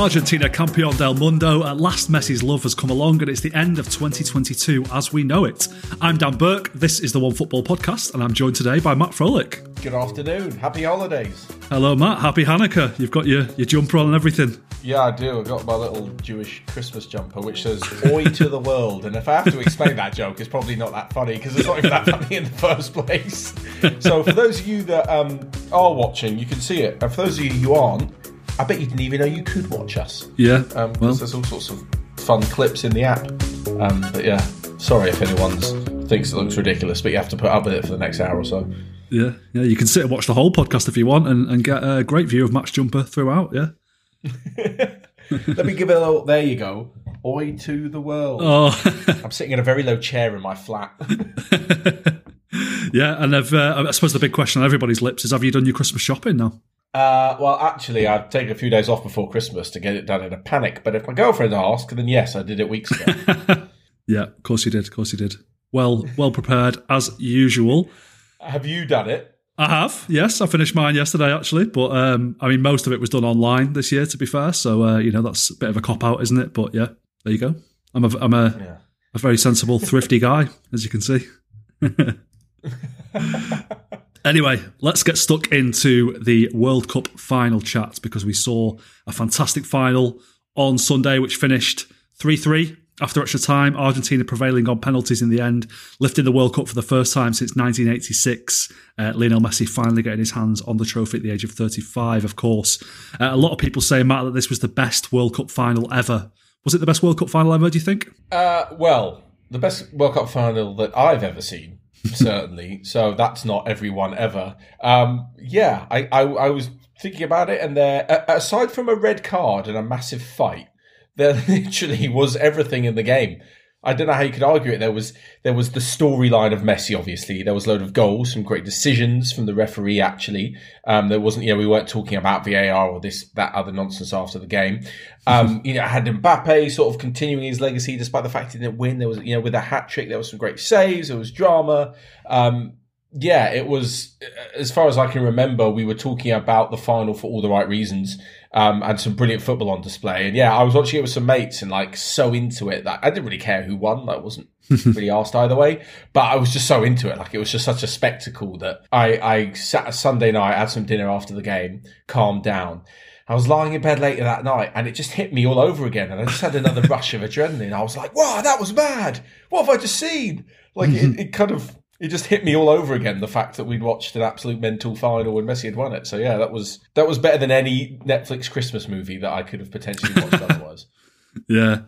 Argentina Campeón del Mundo. At last, Messi's love has come along, and it's the end of 2022 as we know it. I'm Dan Burke. This is the OneFootball Podcast, and I'm joined today by Matt Frohlich. Good afternoon. Happy holidays. Hello, Matt. Happy Hanukkah. You've got your, your jumper on and everything. Yeah, I do. I've got my little Jewish Christmas jumper, which says "Oi to the world." And if I have to explain that joke, it's probably not that funny because it's not even that funny in the first place. So, for those of you that um, are watching, you can see it. And for those of you who aren't, I bet you didn't even know you could watch us. Yeah. Um, well. there's all sorts of fun clips in the app. Um, but yeah, sorry if anyone thinks it looks ridiculous, but you have to put up with it for the next hour or so. Yeah, yeah. You can sit and watch the whole podcast if you want, and, and get a great view of Matt's jumper throughout. Yeah. Let me give it a little. There you go. Oi to the world. Oh. I'm sitting in a very low chair in my flat. yeah, and uh, I suppose the big question on everybody's lips is: Have you done your Christmas shopping now? Uh, well, actually, I've taken a few days off before Christmas to get it done in a panic. But if my girlfriend asked, then yes, I did it weeks ago. yeah, of course you did. Of course you did. Well, well prepared as usual. Have you done it? I have. Yes, I finished mine yesterday actually, but um, I mean, most of it was done online this year. To be fair, so uh, you know that's a bit of a cop out, isn't it? But yeah, there you go. I'm a I'm a, yeah. a very sensible, thrifty guy, as you can see. Anyway, let's get stuck into the World Cup final chat because we saw a fantastic final on Sunday, which finished 3 3 after extra time. Argentina prevailing on penalties in the end, lifting the World Cup for the first time since 1986. Uh, Lionel Messi finally getting his hands on the trophy at the age of 35, of course. Uh, a lot of people say, Matt, that this was the best World Cup final ever. Was it the best World Cup final ever, do you think? Uh, well, the best World Cup final that I've ever seen certainly. So that's not everyone ever. Um, yeah, I, I, I was thinking about it, and there, aside from a red card and a massive fight, there literally was everything in the game. I don't know how you could argue it. There was there was the storyline of Messi. Obviously, there was a load of goals, some great decisions from the referee. Actually, um, there wasn't. You know, we weren't talking about VAR or this that other nonsense after the game. Um, you know, I had Mbappe sort of continuing his legacy despite the fact he didn't win. There was you know with a hat trick, there was some great saves. There was drama. Um, yeah, it was as far as I can remember. We were talking about the final for all the right reasons um, and some brilliant football on display. And yeah, I was watching it with some mates and like so into it that I didn't really care who won. Like, wasn't really asked either way, but I was just so into it. Like, it was just such a spectacle that I, I sat a Sunday night, had some dinner after the game, calmed down. I was lying in bed later that night and it just hit me all over again. And I just had another rush of adrenaline. I was like, wow, that was mad. What have I just seen? Like, it, it kind of it just hit me all over again the fact that we'd watched an absolute mental final when Messi had won it. So yeah, that was that was better than any Netflix Christmas movie that I could have potentially watched otherwise. Yeah,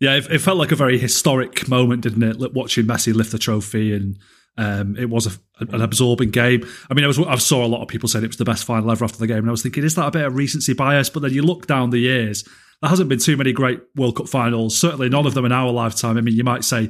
yeah, it, it, felt like a very historic moment, didn't it? Watching Messi lift the trophy and. Um, it was a, an absorbing game. I mean, I was I saw a lot of people saying it was the best final ever after the game, and I was thinking, is that a bit of recency bias? But then you look down the years, there hasn't been too many great World Cup finals. Certainly, none of them in our lifetime. I mean, you might say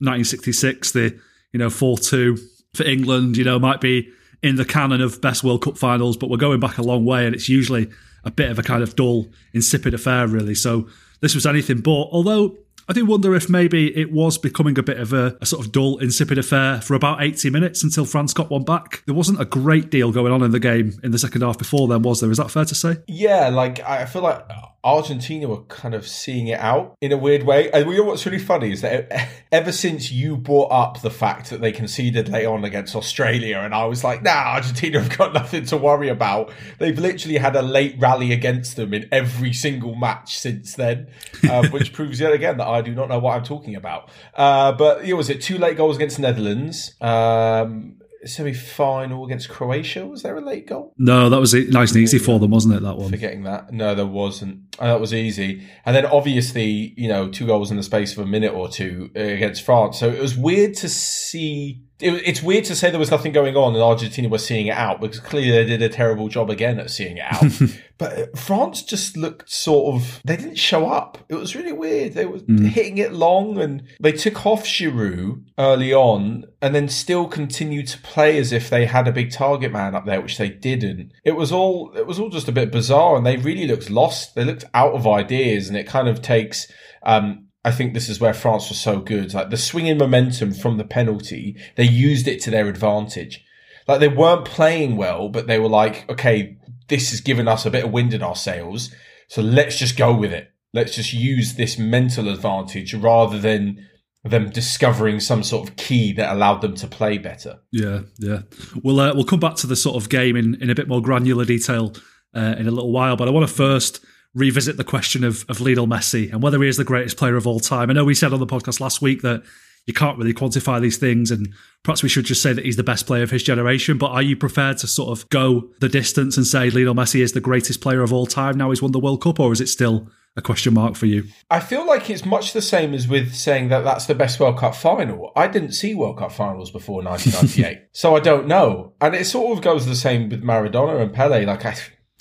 1966, the you know, 4 2 for England, you know, might be in the canon of best World Cup finals, but we're going back a long way and it's usually a bit of a kind of dull, insipid affair, really. So this was anything but. Although I do wonder if maybe it was becoming a bit of a, a, sort of dull, insipid affair for about 80 minutes until France got one back. There wasn't a great deal going on in the game in the second half before then, was there? Is that fair to say? Yeah, like I feel like Argentina were kind of seeing it out in a weird way. And you know what's really funny is that ever since you brought up the fact that they conceded late on against Australia, and I was like, nah, Argentina have got nothing to worry about. They've literally had a late rally against them in every single match since then, uh, which proves yet again that I do not know what I'm talking about. Uh, but you know, was it two late goals against Netherlands? Um, semi final against Croatia. Was there a late goal? No, that was nice and easy for them, wasn't it? That one. Forgetting that. No, there wasn't. Oh, that was easy. And then obviously, you know, two goals in the space of a minute or two uh, against France. So it was weird to see it, it's weird to say there was nothing going on and Argentina was seeing it out because clearly they did a terrible job again at seeing it out. but France just looked sort of, they didn't show up. It was really weird. They were mm. hitting it long and they took off Giroud early on and then still continued to play as if they had a big target man up there, which they didn't. It was all, it was all just a bit bizarre and they really looked lost. They looked out of ideas and it kind of takes, um, I think this is where France was so good. Like the swinging momentum from the penalty, they used it to their advantage. Like they weren't playing well, but they were like, okay, this has given us a bit of wind in our sails. So let's just go with it. Let's just use this mental advantage rather than them discovering some sort of key that allowed them to play better. Yeah, yeah. We'll uh, we'll come back to the sort of game in, in a bit more granular detail uh, in a little while, but I want to first revisit the question of of Lionel Messi and whether he is the greatest player of all time. I know we said on the podcast last week that you can't really quantify these things, and perhaps we should just say that he's the best player of his generation. But are you prepared to sort of go the distance and say Lionel Messi is the greatest player of all time now he's won the World Cup, or is it still a question mark for you? I feel like it's much the same as with saying that that's the best World Cup final. I didn't see World Cup finals before 1998, so I don't know. And it sort of goes the same with Maradona and Pele. Like I,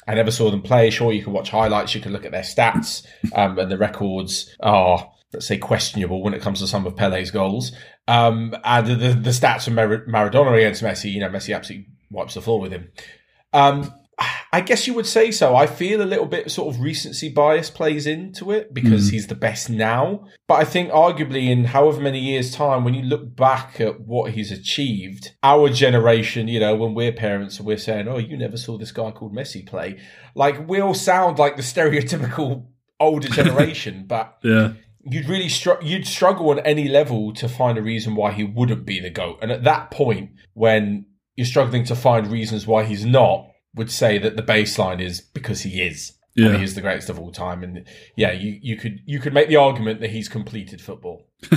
I never saw them play. Sure, you can watch highlights, you can look at their stats, um, and the records are let's say questionable when it comes to some of Pele's goals. Um, and the, the, stats of Mar- Maradona against Messi, you know, Messi absolutely wipes the floor with him. Um, I guess you would say so. I feel a little bit sort of recency bias plays into it because mm. he's the best now. But I think arguably in however many years time, when you look back at what he's achieved, our generation, you know, when we're parents and we're saying, Oh, you never saw this guy called Messi play. Like we all sound like the stereotypical older generation, but yeah you'd really str- you'd struggle on any level to find a reason why he wouldn't be the goat. And at that point, when you're struggling to find reasons why he's not, would say that the baseline is because he is. Yeah. he is the greatest of all time. And yeah, you, you could you could make the argument that he's completed football.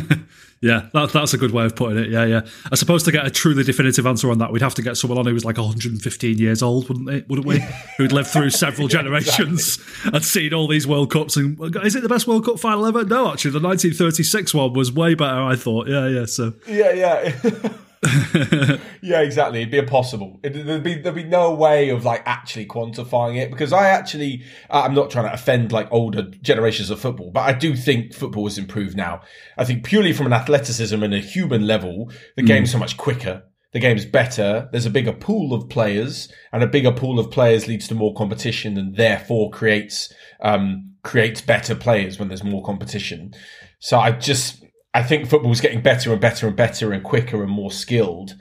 yeah, that, that's a good way of putting it. Yeah, yeah. I suppose to get a truly definitive answer on that, we'd have to get someone on who was like 115 years old, wouldn't they? Wouldn't we? Who'd lived through several generations exactly. and seen all these World Cups. And is it the best World Cup final ever? No, actually, the 1936 one was way better. I thought. Yeah, yeah. So yeah, yeah. yeah, exactly. It'd be impossible. It, there'd be there'd be no way of like actually quantifying it because I actually I'm not trying to offend like older generations of football, but I do think football has improved now. I think purely from an athleticism and a human level, the mm. game's so much quicker. The game's better. There's a bigger pool of players, and a bigger pool of players leads to more competition, and therefore creates um, creates better players when there's more competition. So I just I think football's getting better and better and better and quicker and more skilled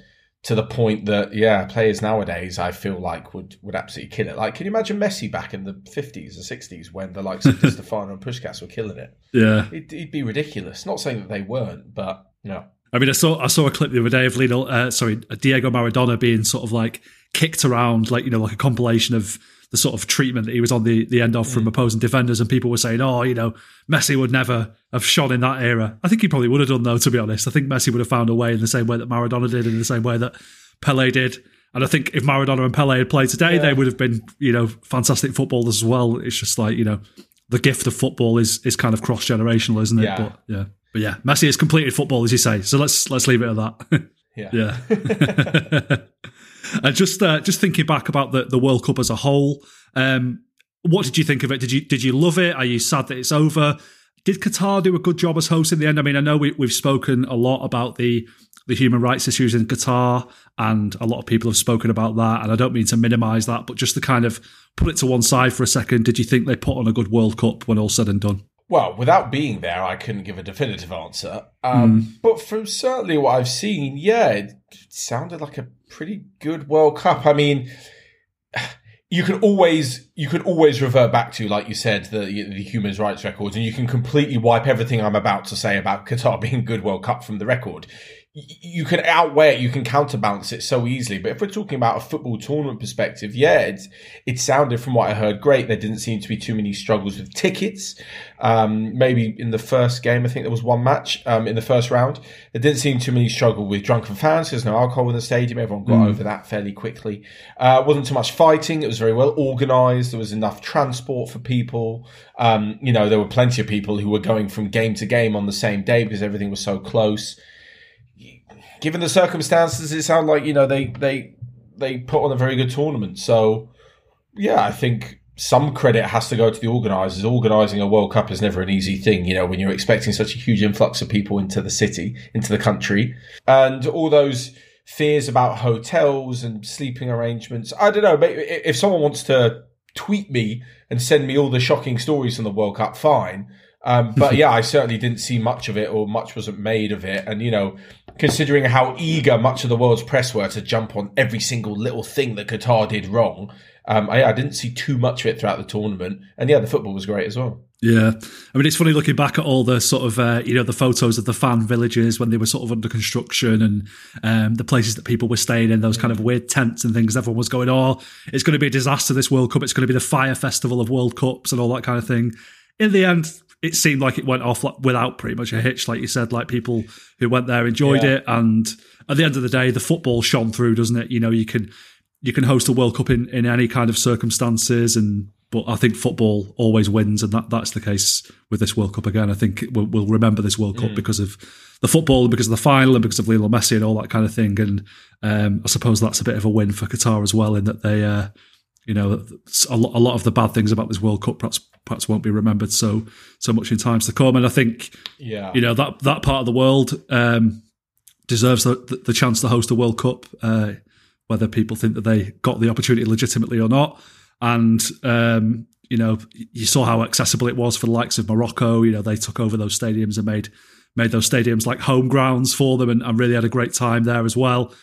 to the point that yeah, players nowadays I feel like would would absolutely kill it. Like, can you imagine Messi back in the fifties or sixties when the likes of Stefano and Puskas were killing it? Yeah, it'd, it'd, be ridiculous. Not saying that they weren't, but you know. I mean, I saw I saw a clip the other day of Lionel, uh, sorry, Diego Maradona being sort of like kicked around, like you know, like a compilation of the sort of treatment that he was on the, the end of from mm. opposing defenders, and people were saying, "Oh, you know, Messi would never have shone in that era." I think he probably would have done, though. To be honest, I think Messi would have found a way in the same way that Maradona did, in the same way that Pele did. And I think if Maradona and Pele had played today, yeah. they would have been, you know, fantastic footballers as well. It's just like, you know, the gift of football is is kind of cross generational, isn't it? Yeah. But yeah, but yeah, Messi has completed football, as you say. So let's let's leave it at that. Yeah, yeah. And just uh, just thinking back about the, the World Cup as a whole, um, what did you think of it? Did you did you love it? Are you sad that it's over? Did Qatar do a good job as host in the end? I mean, I know we, we've spoken a lot about the the human rights issues in Qatar, and a lot of people have spoken about that. And I don't mean to minimise that, but just to kind of put it to one side for a second, did you think they put on a good World Cup when all said and done? Well, without being there, I couldn't give a definitive answer. Um, mm. But from certainly what I've seen, yeah, it sounded like a pretty good World Cup. I mean, you can always you can always revert back to, like you said, the the human rights records, and you can completely wipe everything I'm about to say about Qatar being good World Cup from the record you can outweigh it, you can counterbalance it so easily. But if we're talking about a football tournament perspective, yeah, it's, it sounded from what I heard great. There didn't seem to be too many struggles with tickets. Um, maybe in the first game, I think there was one match um, in the first round. There didn't seem too many struggle with drunken fans. There's no alcohol in the stadium. Everyone got mm. over that fairly quickly. Uh, wasn't too much fighting. It was very well organised. There was enough transport for people. Um, you know, there were plenty of people who were going from game to game on the same day because everything was so close given the circumstances, it sounded like you know they they they put on a very good tournament. So yeah, I think some credit has to go to the organisers. Organising a World Cup is never an easy thing, you know, when you're expecting such a huge influx of people into the city, into the country, and all those fears about hotels and sleeping arrangements. I don't know, if someone wants to tweet me and send me all the shocking stories from the World Cup, fine. Um, but yeah, I certainly didn't see much of it, or much wasn't made of it. And you know, considering how eager much of the world's press were to jump on every single little thing that Qatar did wrong, um, I, I didn't see too much of it throughout the tournament. And yeah, the football was great as well. Yeah, I mean it's funny looking back at all the sort of uh, you know the photos of the fan villages when they were sort of under construction and um, the places that people were staying in those kind of weird tents and things. Everyone was going, "Oh, it's going to be a disaster this World Cup. It's going to be the fire festival of World Cups and all that kind of thing." In the end, it seemed like it went off without pretty much a hitch, like you said. Like people who went there enjoyed yeah. it, and at the end of the day, the football shone through, doesn't it? You know, you can you can host a World Cup in, in any kind of circumstances, and but I think football always wins, and that, that's the case with this World Cup again. I think we'll, we'll remember this World Cup mm. because of the football and because of the final and because of Lionel Messi and all that kind of thing. And um, I suppose that's a bit of a win for Qatar as well, in that they, uh, you know, a lot, a lot of the bad things about this World Cup perhaps perhaps won't be remembered so so much in times to come. And I think, yeah, you know, that that part of the world um, deserves the, the, chance to host a World Cup. Uh, whether people think that they got the opportunity legitimately or not. And um, you know, you saw how accessible it was for the likes of Morocco. You know, they took over those stadiums and made made those stadiums like home grounds for them, and, and really had a great time there as well.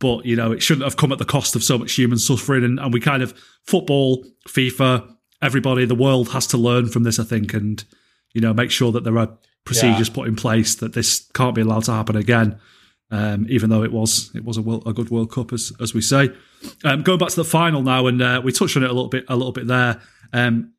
But you know, it shouldn't have come at the cost of so much human suffering. And, and we kind of football, FIFA, everybody, the world has to learn from this, I think, and you know, make sure that there are procedures yeah. put in place that this can't be allowed to happen again um, even though it was it was a, world, a good World Cup as as we say. Um, going back to the final now, and uh, we touched on it a little bit a little bit there. Um,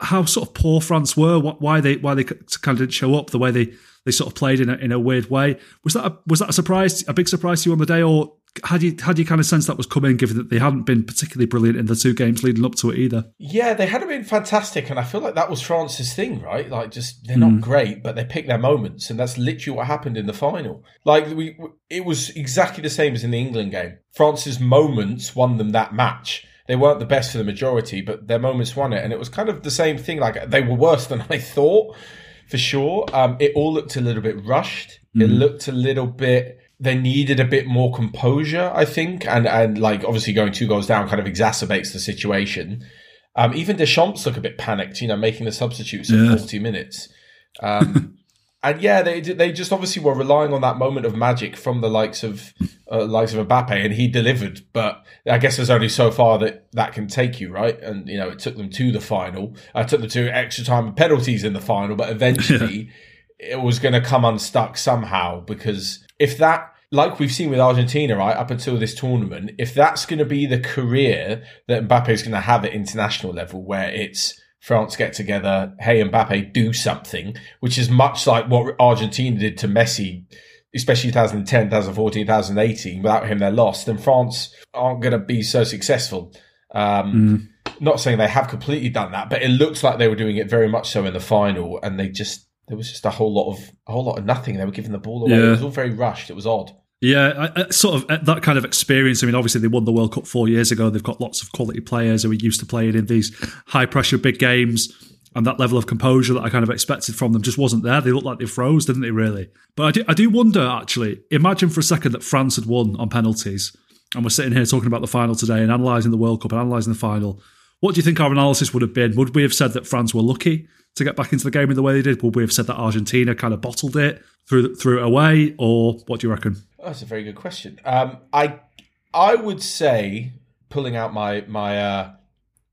how sort of poor France were, why they why they kind of didn't show up, the way they they sort of played in a, in a weird way. Was that a, was that a surprise, a big surprise to you on the day, or had you had you kind of sense that was coming, given that they hadn't been particularly brilliant in the two games leading up to it either? Yeah, they hadn't been fantastic, and I feel like that was France's thing, right? Like, just they're not mm. great, but they pick their moments, and that's literally what happened in the final. Like, we it was exactly the same as in the England game. France's moments won them that match. They weren't the best for the majority, but their moments won it, and it was kind of the same thing. Like, they were worse than I thought, for sure. Um, it all looked a little bit rushed. Mm. It looked a little bit they needed a bit more composure, I think, and and like obviously going two goals down kind of exacerbates the situation. Um, even Deschamps look a bit panicked, you know, making the substitutes yeah. at forty minutes. Um, and yeah, they they just obviously were relying on that moment of magic from the likes of uh, likes of Mbappe, and he delivered. But I guess there's only so far that that can take you, right? And you know, it took them to the final. I uh, took them to extra time and penalties in the final, but eventually. it was going to come unstuck somehow because if that like we've seen with Argentina, right, up until this tournament, if that's going to be the career that Mbappe is going to have at international level, where it's France get together, hey, Mbappe, do something, which is much like what Argentina did to Messi, especially 2010, 2014, 2018. Without him, they're lost, and France aren't going to be so successful. Um, mm. Not saying they have completely done that, but it looks like they were doing it very much so in the final, and they just there was just a whole lot of a whole lot of nothing. They were giving the ball away. Yeah. It was all very rushed. It was odd. Yeah, I, I, sort of uh, that kind of experience. I mean, obviously they won the World Cup four years ago. They've got lots of quality players who are used to playing in these high pressure big games, and that level of composure that I kind of expected from them just wasn't there. They looked like they froze, didn't they? Really, but I do, I do wonder actually. Imagine for a second that France had won on penalties, and we're sitting here talking about the final today and analysing the World Cup and analysing the final. What do you think our analysis would have been? Would we have said that France were lucky to get back into the game in the way they did? Would we have said that Argentina kind of bottled it, threw, threw it away, or what do you reckon? That's a very good question. Um, I I would say, pulling out my my uh,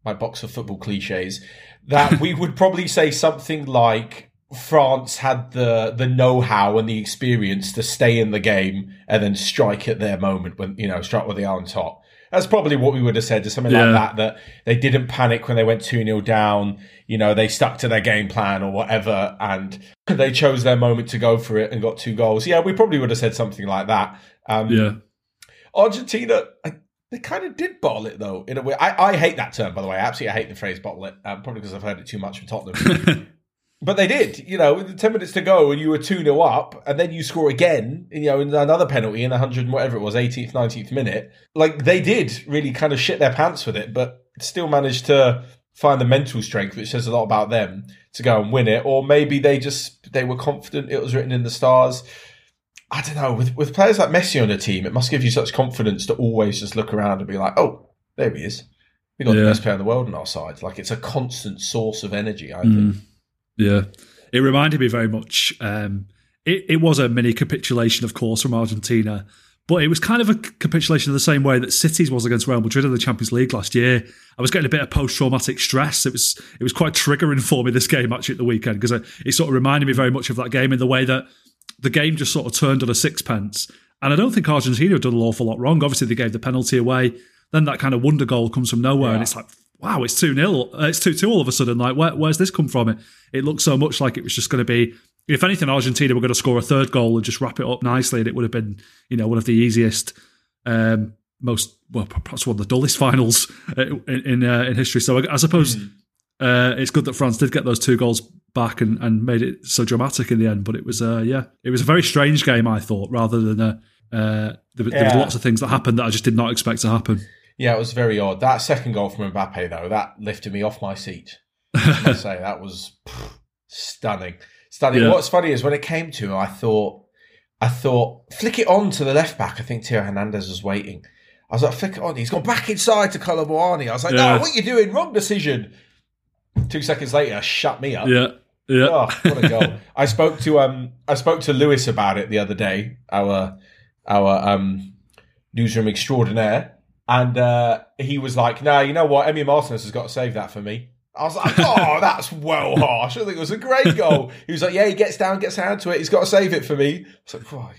my box of football cliches, that we would probably say something like France had the the know how and the experience to stay in the game and then strike at their moment when you know strike when they are on top. That's probably what we would have said to something yeah. like that. That they didn't panic when they went two 0 down. You know, they stuck to their game plan or whatever, and they chose their moment to go for it and got two goals. Yeah, we probably would have said something like that. Um, yeah, Argentina. I, they kind of did bottle it though in a way. I, I hate that term by the way. I absolutely hate the phrase bottle it. Um, probably because I've heard it too much from Tottenham. But they did, you know, with 10 minutes to go and you were 2 0 up, and then you score again, you know, in another penalty in 100, whatever it was, 18th, 19th minute. Like, they did really kind of shit their pants with it, but still managed to find the mental strength, which says a lot about them, to go and win it. Or maybe they just, they were confident it was written in the stars. I don't know. With, with players like Messi on the team, it must give you such confidence to always just look around and be like, oh, there he is. We got yeah. the best player in the world on our side. Like, it's a constant source of energy, I mm. Yeah. it reminded me very much. Um, it, it was a mini capitulation, of course, from Argentina, but it was kind of a capitulation in the same way that City's was against Real Madrid in the Champions League last year. I was getting a bit of post-traumatic stress. It was it was quite triggering for me this game actually at the weekend because it, it sort of reminded me very much of that game in the way that the game just sort of turned on a sixpence. And I don't think Argentina have done an awful lot wrong. Obviously, they gave the penalty away. Then that kind of wonder goal comes from nowhere, yeah. and it's like, wow, it's 2 0. Uh, it's 2 2 all of a sudden. Like, where, where's this come from? It, it looked so much like it was just going to be if anything, Argentina were going to score a third goal and just wrap it up nicely, and it would have been, you know, one of the easiest, um, most well, perhaps one of the dullest finals in in, uh, in history. So I, I suppose mm. uh, it's good that France did get those two goals back and, and made it so dramatic in the end. But it was, uh, yeah, it was a very strange game. I thought, rather than a, uh, there, yeah. there was lots of things that happened that I just did not expect to happen. Yeah, it was very odd. That second goal from Mbappe, though, that lifted me off my seat. I say that was pff, stunning. Stunning. Yeah. What's funny is when it came to him, I thought, I thought, flick it on to the left back. I think Theo Hernandez was waiting. I was like, flick it on. He's gone back inside to Kolo Muani. I was like, yeah. no, what are you doing? Wrong decision. Two seconds later, shut me up. Yeah. Yeah. Oh, what a goal. I spoke to um I spoke to Lewis about it the other day, our our um newsroom extraordinaire. And uh, he was like, "No, nah, you know what? Emi Martinez has got to save that for me." I was like, oh, that's well harsh. I think it was a great goal. He was like, yeah, he gets down, gets down to it. He's got to save it for me. I was like, oh,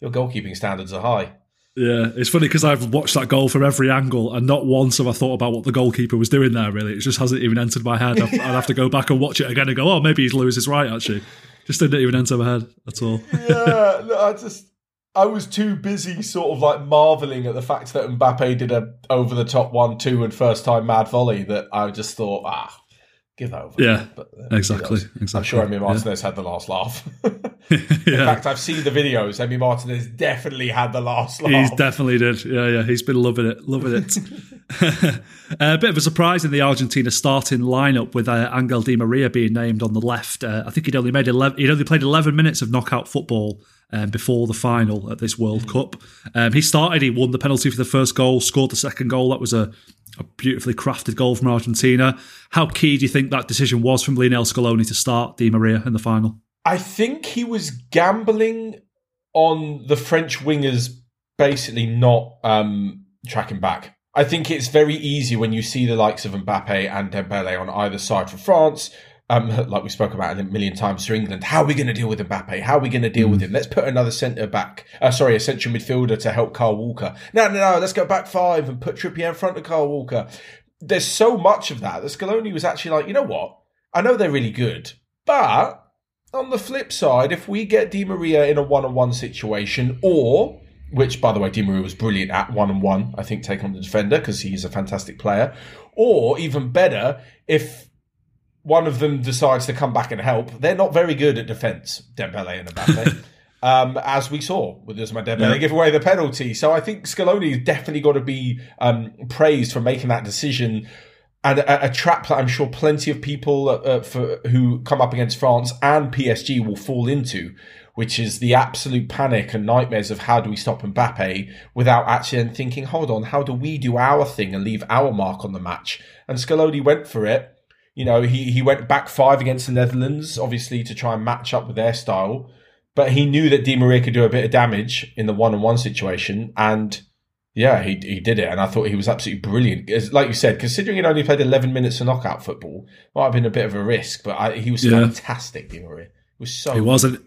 your goalkeeping standards are high. Yeah, it's funny because I've watched that goal from every angle, and not once have I thought about what the goalkeeper was doing there. Really, it just hasn't even entered my head. I'd, I'd have to go back and watch it again and go, "Oh, maybe he's Lewis is right." Actually, just didn't even enter my head at all. yeah, no, I just I was too busy sort of like marveling at the fact that Mbappe did a over the top one two and first time mad volley that I just thought, ah, give over. Yeah, but, uh, exactly, exactly. I'm sure Emi Martinez yeah. had the last laugh. In yeah. fact, I've seen the videos. Emi Martinez definitely had the last laugh. He's definitely did. Yeah, yeah. He's been loving it, loving it. a bit of a surprise in the Argentina starting lineup with uh, Angel Di Maria being named on the left. Uh, I think he'd only made 11, he'd only played 11 minutes of knockout football um, before the final at this World mm. Cup. Um, he started, he won the penalty for the first goal, scored the second goal. That was a, a, beautifully crafted goal from Argentina. How key do you think that decision was from Lionel Scaloni to start Di Maria in the final? I think he was gambling on the French wingers basically not um, tracking back. I think it's very easy when you see the likes of Mbappe and Dembele on either side for France um, like we spoke about a million times for England. How are we going to deal with Mbappe? How are we going to deal mm. with him? Let's put another centre back, uh, sorry, a central midfielder to help Kyle Walker. No, no, no, let's go back five and put Trippier in front of Kyle Walker. There's so much of that that Scaloni was actually like, you know what? I know they're really good, but on the flip side, if we get Di Maria in a one-on-one situation, or which, by the way, Di Maria was brilliant at one-on-one, I think, take on the defender because he's a fantastic player, or even better, if one of them decides to come back and help. They're not very good at defence, Dembele and Mbappe. um, as we saw with Ousmane Dembele yeah. give away the penalty. So I think Scaloni has definitely got to be um, praised for making that decision. And a, a, trap that I'm sure plenty of people uh, for, who come up against France and PSG will fall into, which is the absolute panic and nightmares of how do we stop Mbappe without actually thinking, hold on, how do we do our thing and leave our mark on the match? And Scaloni went for it you know, he, he went back five against the Netherlands, obviously to try and match up with their style. But he knew that Di Maria could do a bit of damage in the one on one situation. And yeah, he, he did it. And I thought he was absolutely brilliant. As, like you said, considering he'd only played 11 minutes of knockout football, might have been a bit of a risk, but I, he was yeah. fantastic, Di Maria. It was so. He wasn't.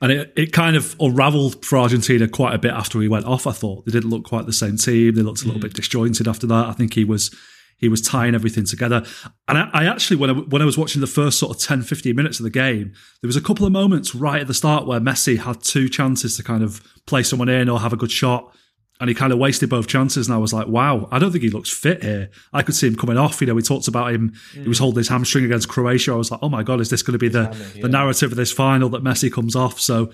And it, it kind of unravelled for Argentina quite a bit after he went off, I thought. They didn't look quite the same team. They looked a little mm. bit disjointed after that. I think he was he was tying everything together. And I, I, actually, when I, when I was watching the first sort of 10, 15 minutes of the game, there was a couple of moments right at the start where Messi had two chances to kind of play someone in or have a good shot. And he kind of wasted both chances. And I was like, wow, I don't think he looks fit here. I could see him coming off. You know, we talked about him. Mm. He was holding his hamstring against Croatia. I was like, oh my God, is this going to be the, yeah. the narrative of this final that Messi comes off? So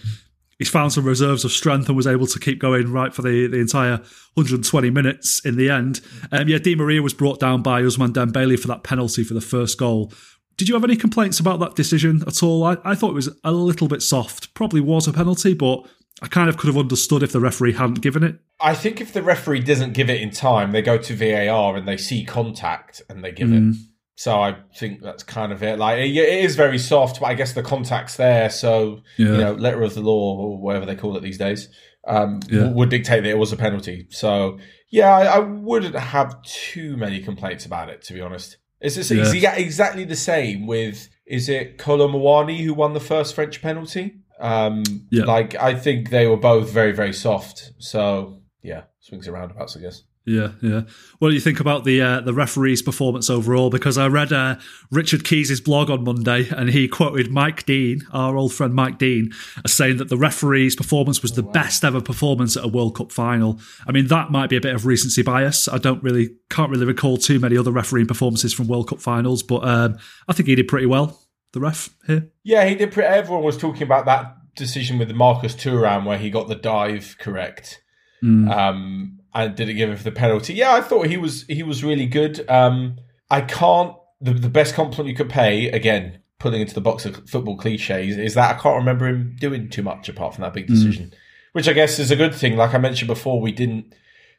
he's found some reserves of strength and was able to keep going right for the, the entire 120 minutes in the end. Um, yeah, Di Maria was brought down by Ousmane Dembele for that penalty for the first goal. Did you have any complaints about that decision at all? I, I thought it was a little bit soft. Probably was a penalty, but I kind of could have understood if the referee hadn't given it. I think if the referee doesn't give it in time, they go to VAR and they see contact and they give mm. it. So I think that's kind of it. Like it, it is very soft, but I guess the contact's there. So Yeah. you know, letter of the law or whatever they call it these days um, Yeah. would dictate that it was a penalty. So yeah, I, I wouldn't have too many complaints about it, to be honest. It's, it's Yeah. exa- exactly the same with is it Kolo Muani who won the first French penalty? Um, Yeah. Like I think they were both very very soft. So yeah, swings and roundabouts, I guess. Yeah, yeah. What do you think about the uh, the referee's performance overall? Because I read uh, Richard Keys' blog on Monday, and he quoted Mike Dean, our old friend Mike Dean, as saying that the referee's performance was the best ever performance at a World Cup final. I mean, that might be a bit of recency bias. I don't really can't really recall too many other refereeing performances from World Cup finals, but um, I think he did pretty well. The ref here. Yeah, he did. Pretty, everyone was talking about that decision with Marcus Thuram where he got the dive correct. Um, and didn't give him the penalty. Yeah, I thought he was he was really good. Um, I can't. The, the best compliment you could pay again, pulling into the box of football cliches, is that I can't remember him doing too much apart from that big decision, which I guess is a good thing. Like I mentioned before, we didn't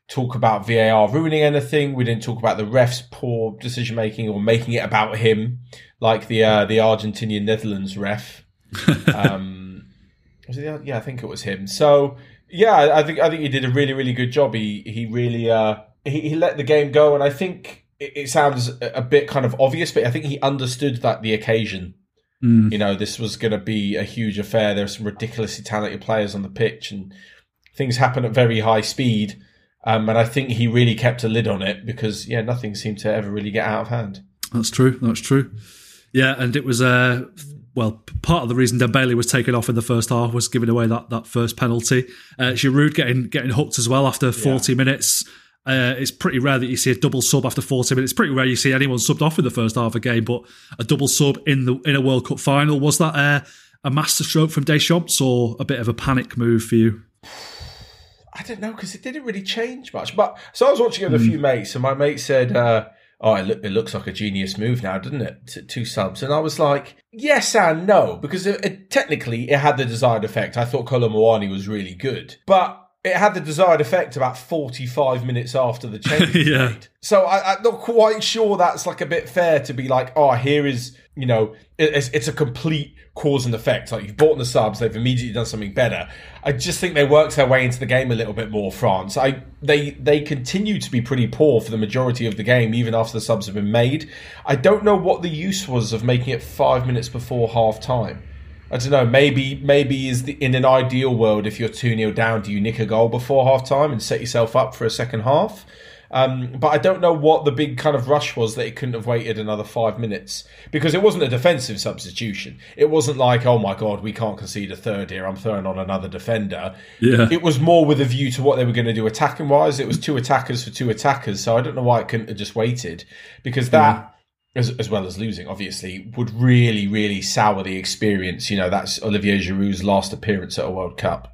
talk about VAR ruining anything. We didn't talk about the refs' poor decision making or making it about him, like the uh, the Argentinian Netherlands ref. um, was it the, yeah, I think it was him. So yeah, I think I think he did a really really good job. He he really uh, he, he let the game go, and I think it, it sounds a bit kind of obvious, but I think he understood that the occasion. Mm. You know, this was going to be a huge affair. There are some ridiculously talented players on the pitch, and things happen at very high speed. Um, and I think he really kept a lid on it because yeah, nothing seemed to ever really get out of hand. That's true. That's true. Yeah, and it was uh well, part of the reason Dembele was taken off in the first half was giving away that, that first penalty. Uh, Giroud getting getting hooked as well after 40 minutes. Uh, it's pretty rare that you see a double sub after 40 minutes. It's pretty rare you see anyone subbed off in the first half of a game, but a double sub in the in a World Cup final was that uh, a masterstroke from Deschamps or a bit of a panic move for you? I don't know because it didn't really change much. But so I was watching it with a few mates, and my mate said, uh, "Oh, it, look, it looks like a genius move now, doesn't it? Two subs." And I was like, "Yes and no," because it, it, technically it had the desired effect. I thought Kolo Muani was really good, but it had the desired effect about forty-five minutes after the change was Yeah. made. So I, I'm not quite sure that's like a bit fair to be like, "Oh, here is." You know, it- it's, it's a complete cause and effect. Like you've bought the subs, they've immediately done something better. I just think they worked their way into the game a little bit more. France, I they they continue to be pretty poor for the majority of the game, even after the subs have been made. I don't know what the use was of making it five minutes before half time. I don't know. Maybe maybe is the, in an ideal world, if you're two 0 down, do you nick a goal before half time and set yourself up for a second half? Um, but I don't know what the big kind of rush was that it couldn't have waited another five minutes because it wasn't a defensive substitution. It wasn't like, oh my god, we can't concede a third here. I'm throwing on another defender. Yeah. It was more with a view to what they were going to do attacking wise. It was two attackers for two attackers, so I don't know why it couldn't have just waited because that, as, as well as losing, obviously, would really, really sour the experience. You know, that's Olivier Giroud's last appearance at a World Cup,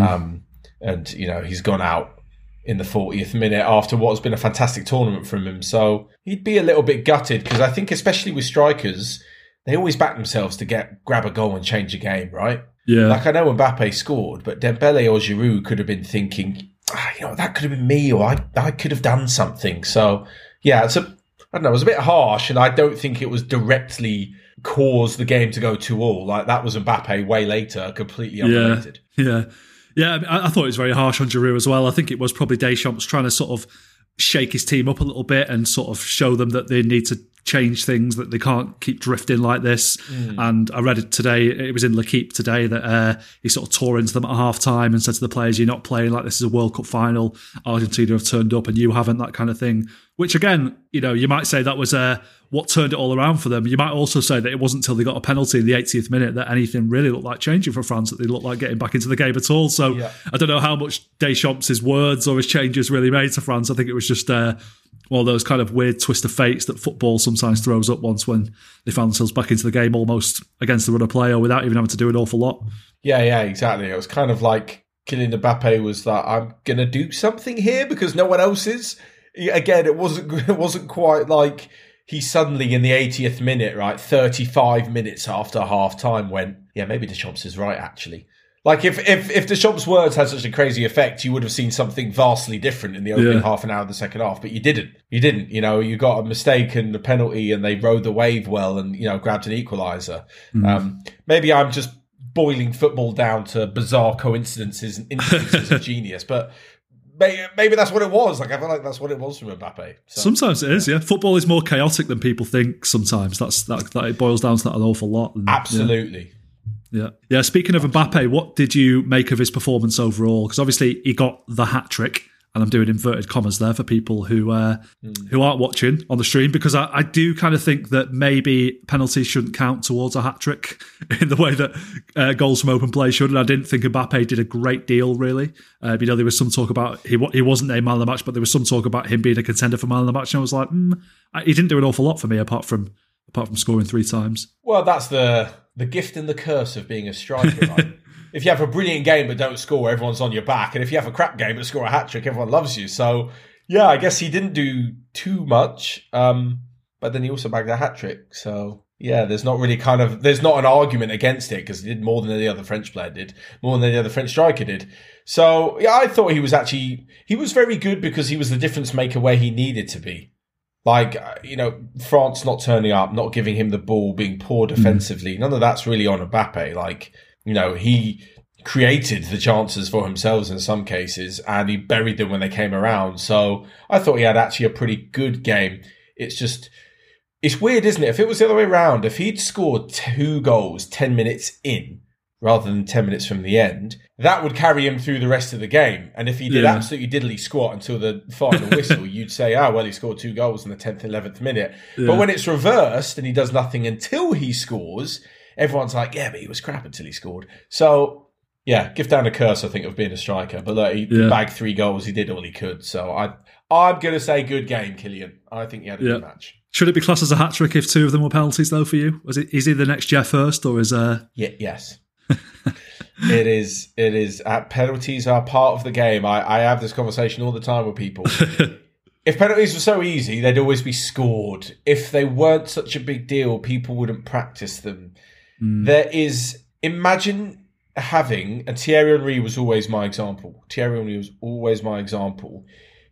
um, and you know he's gone out in the 40th minute after what has been a fantastic tournament from him. So he'd be a little bit gutted because I think, especially with strikers, they always back themselves to get grab a goal and change a game, right? Yeah. Like I know Mbappe scored, but Dembele or Giroud could have been thinking, ah, you know, that could have been me, or I, I could have done something. So yeah, it's a, I don't know, it was a bit harsh, and I don't think it was directly caused the game to go two all. Like that was Mbappe way later, completely unrelated. Yeah. Yeah, I, mean, I I thought it was very harsh on Giroud as well. I think it was probably Deschamps trying to sort of shake his team up a little bit and sort of show them that they need to change things, that they can't keep drifting like this. And I read it today, it was in L'Equipe today, that uh, he sort of tore into them at half time and said to the players, You're not playing like this is a World Cup final. Argentina have turned up and you haven't, that kind of thing. Which again, you know, you might say that was uh, what turned it all around for them. You might also say that it wasn't until they got a penalty in the 80th minute that anything really looked like changing for France, that they looked like getting back into the game at all. So Yeah. I don't know how much Deschamps' words or his changes really made to France. I think it was just uh, one of those kind of weird twist of fates that football sometimes throws up once when they found themselves back into the game almost against the run of play or without even having to do an awful lot. Yeah, yeah, exactly. It was kind of like Kylian Mbappe was that I'm gonna do something here because no one else is. Again, it wasn't it wasn't quite like he suddenly in the 80th minute, right, 35 minutes after half time went, yeah, maybe Deschamps is right actually. Like if if if Deschamps' words had such a crazy effect, you would have seen something vastly different in the opening Yeah. half an hour of the second half. But you didn't. You didn't. You know, you got a mistake and a penalty, and they rode the wave well, and you know grabbed an equaliser. Mm. Um, maybe I'm just boiling football down to bizarre coincidences and instances of genius, but. Maybe, maybe that's what it was. Like I feel like that's what it was from Mbappe. So. Sometimes it is, yeah. Football is more chaotic than people think. Sometimes that's that, that it boils down to that an awful lot. And, yeah. Absolutely. Yeah. Yeah. Speaking of Mbappe, what did you make of his performance overall? Because obviously he got the hat trick, and I'm doing inverted commas there for people who uh, who aren't watching on the stream, because I, I do kind of think that maybe penalties shouldn't count towards a hat trick in the way that uh, goals from open play should. And I didn't think Mbappe did a great deal, really. Uh, you know, there was some talk about he he wasn't a man of the match, but there was some talk about him being a contender for man of the match, and I was like, mm, I- he didn't do an awful lot for me apart from apart from scoring three times. Well, that's the the gift and the curse of being a striker. Right? if you have a brilliant game but don't score, everyone's on your back, and if you have a crap game but score a hat trick, everyone loves you. So, yeah, I guess he didn't do too much, um, but then he also bagged a hat trick. So, yeah, there's not really kind of there's not an argument against it because he did more than any other French player did, more than any other French striker did. So, yeah, I thought he was actually he was very good because he was the difference maker where he needed to be. Like, uh, you know, France not turning up, not giving him the ball, being poor defensively. None of that's really on Mbappe. Like, you know, he created the chances for himself in some cases and he buried them when they came around. So I thought he had actually a pretty good game. It's just, it's weird, isn't it? If it was the other way around, if he'd scored two goals 10 minutes in rather than 10 minutes from the end, that would carry him through the rest of the game. And if he did Yeah. absolutely diddly squat until the final whistle, you'd say, oh, well, he scored two goals in the 10th, 11th minute. Yeah. But when it's reversed and he does nothing until he scores, everyone's like, yeah, but he was crap until he scored. So, yeah, give down a curse, I think, of being a striker. But look, he Yeah. bagged three goals. He did all he could. So I, I'm going to say good game, Kylian. I think he had a Yeah. good match. Should it be classed as a hat trick if two of them were penalties, though, for you? Was it is he the next Geoff Hurst or is uh Yeah, yes. it is. It is. Uh, penalties are part of the game. I, I have this conversation all the time with people. if penalties were so easy, they'd always be scored. If they weren't such a big deal, people wouldn't practice them. Mm. There is. Imagine having, and Thierry Henry was always my example. Thierry Henry was always my example.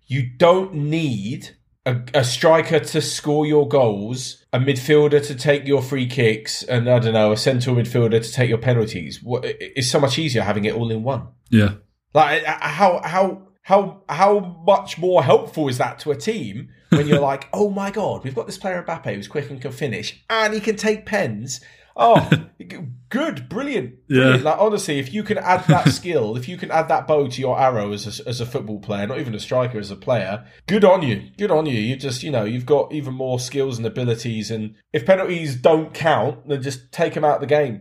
You don't need a, a striker to score your goals, a midfielder to take your free kicks, and I don't know, a central midfielder to take your penalties. It's so much easier having it all in one. yeah. Like how how how how much more helpful is that to a team when you're like, oh my god, we've got this player Mbappe who's quick and can finish, and he can take pens. Oh, good, brilliant, brilliant. Yeah. Like honestly, if you can add that skill, if you can add that bow to your arrow as a, as a football player, not even a striker, as a player, good on you, good on you. You just you know you've got even more skills and abilities, and if penalties don't count, then just take them out of the game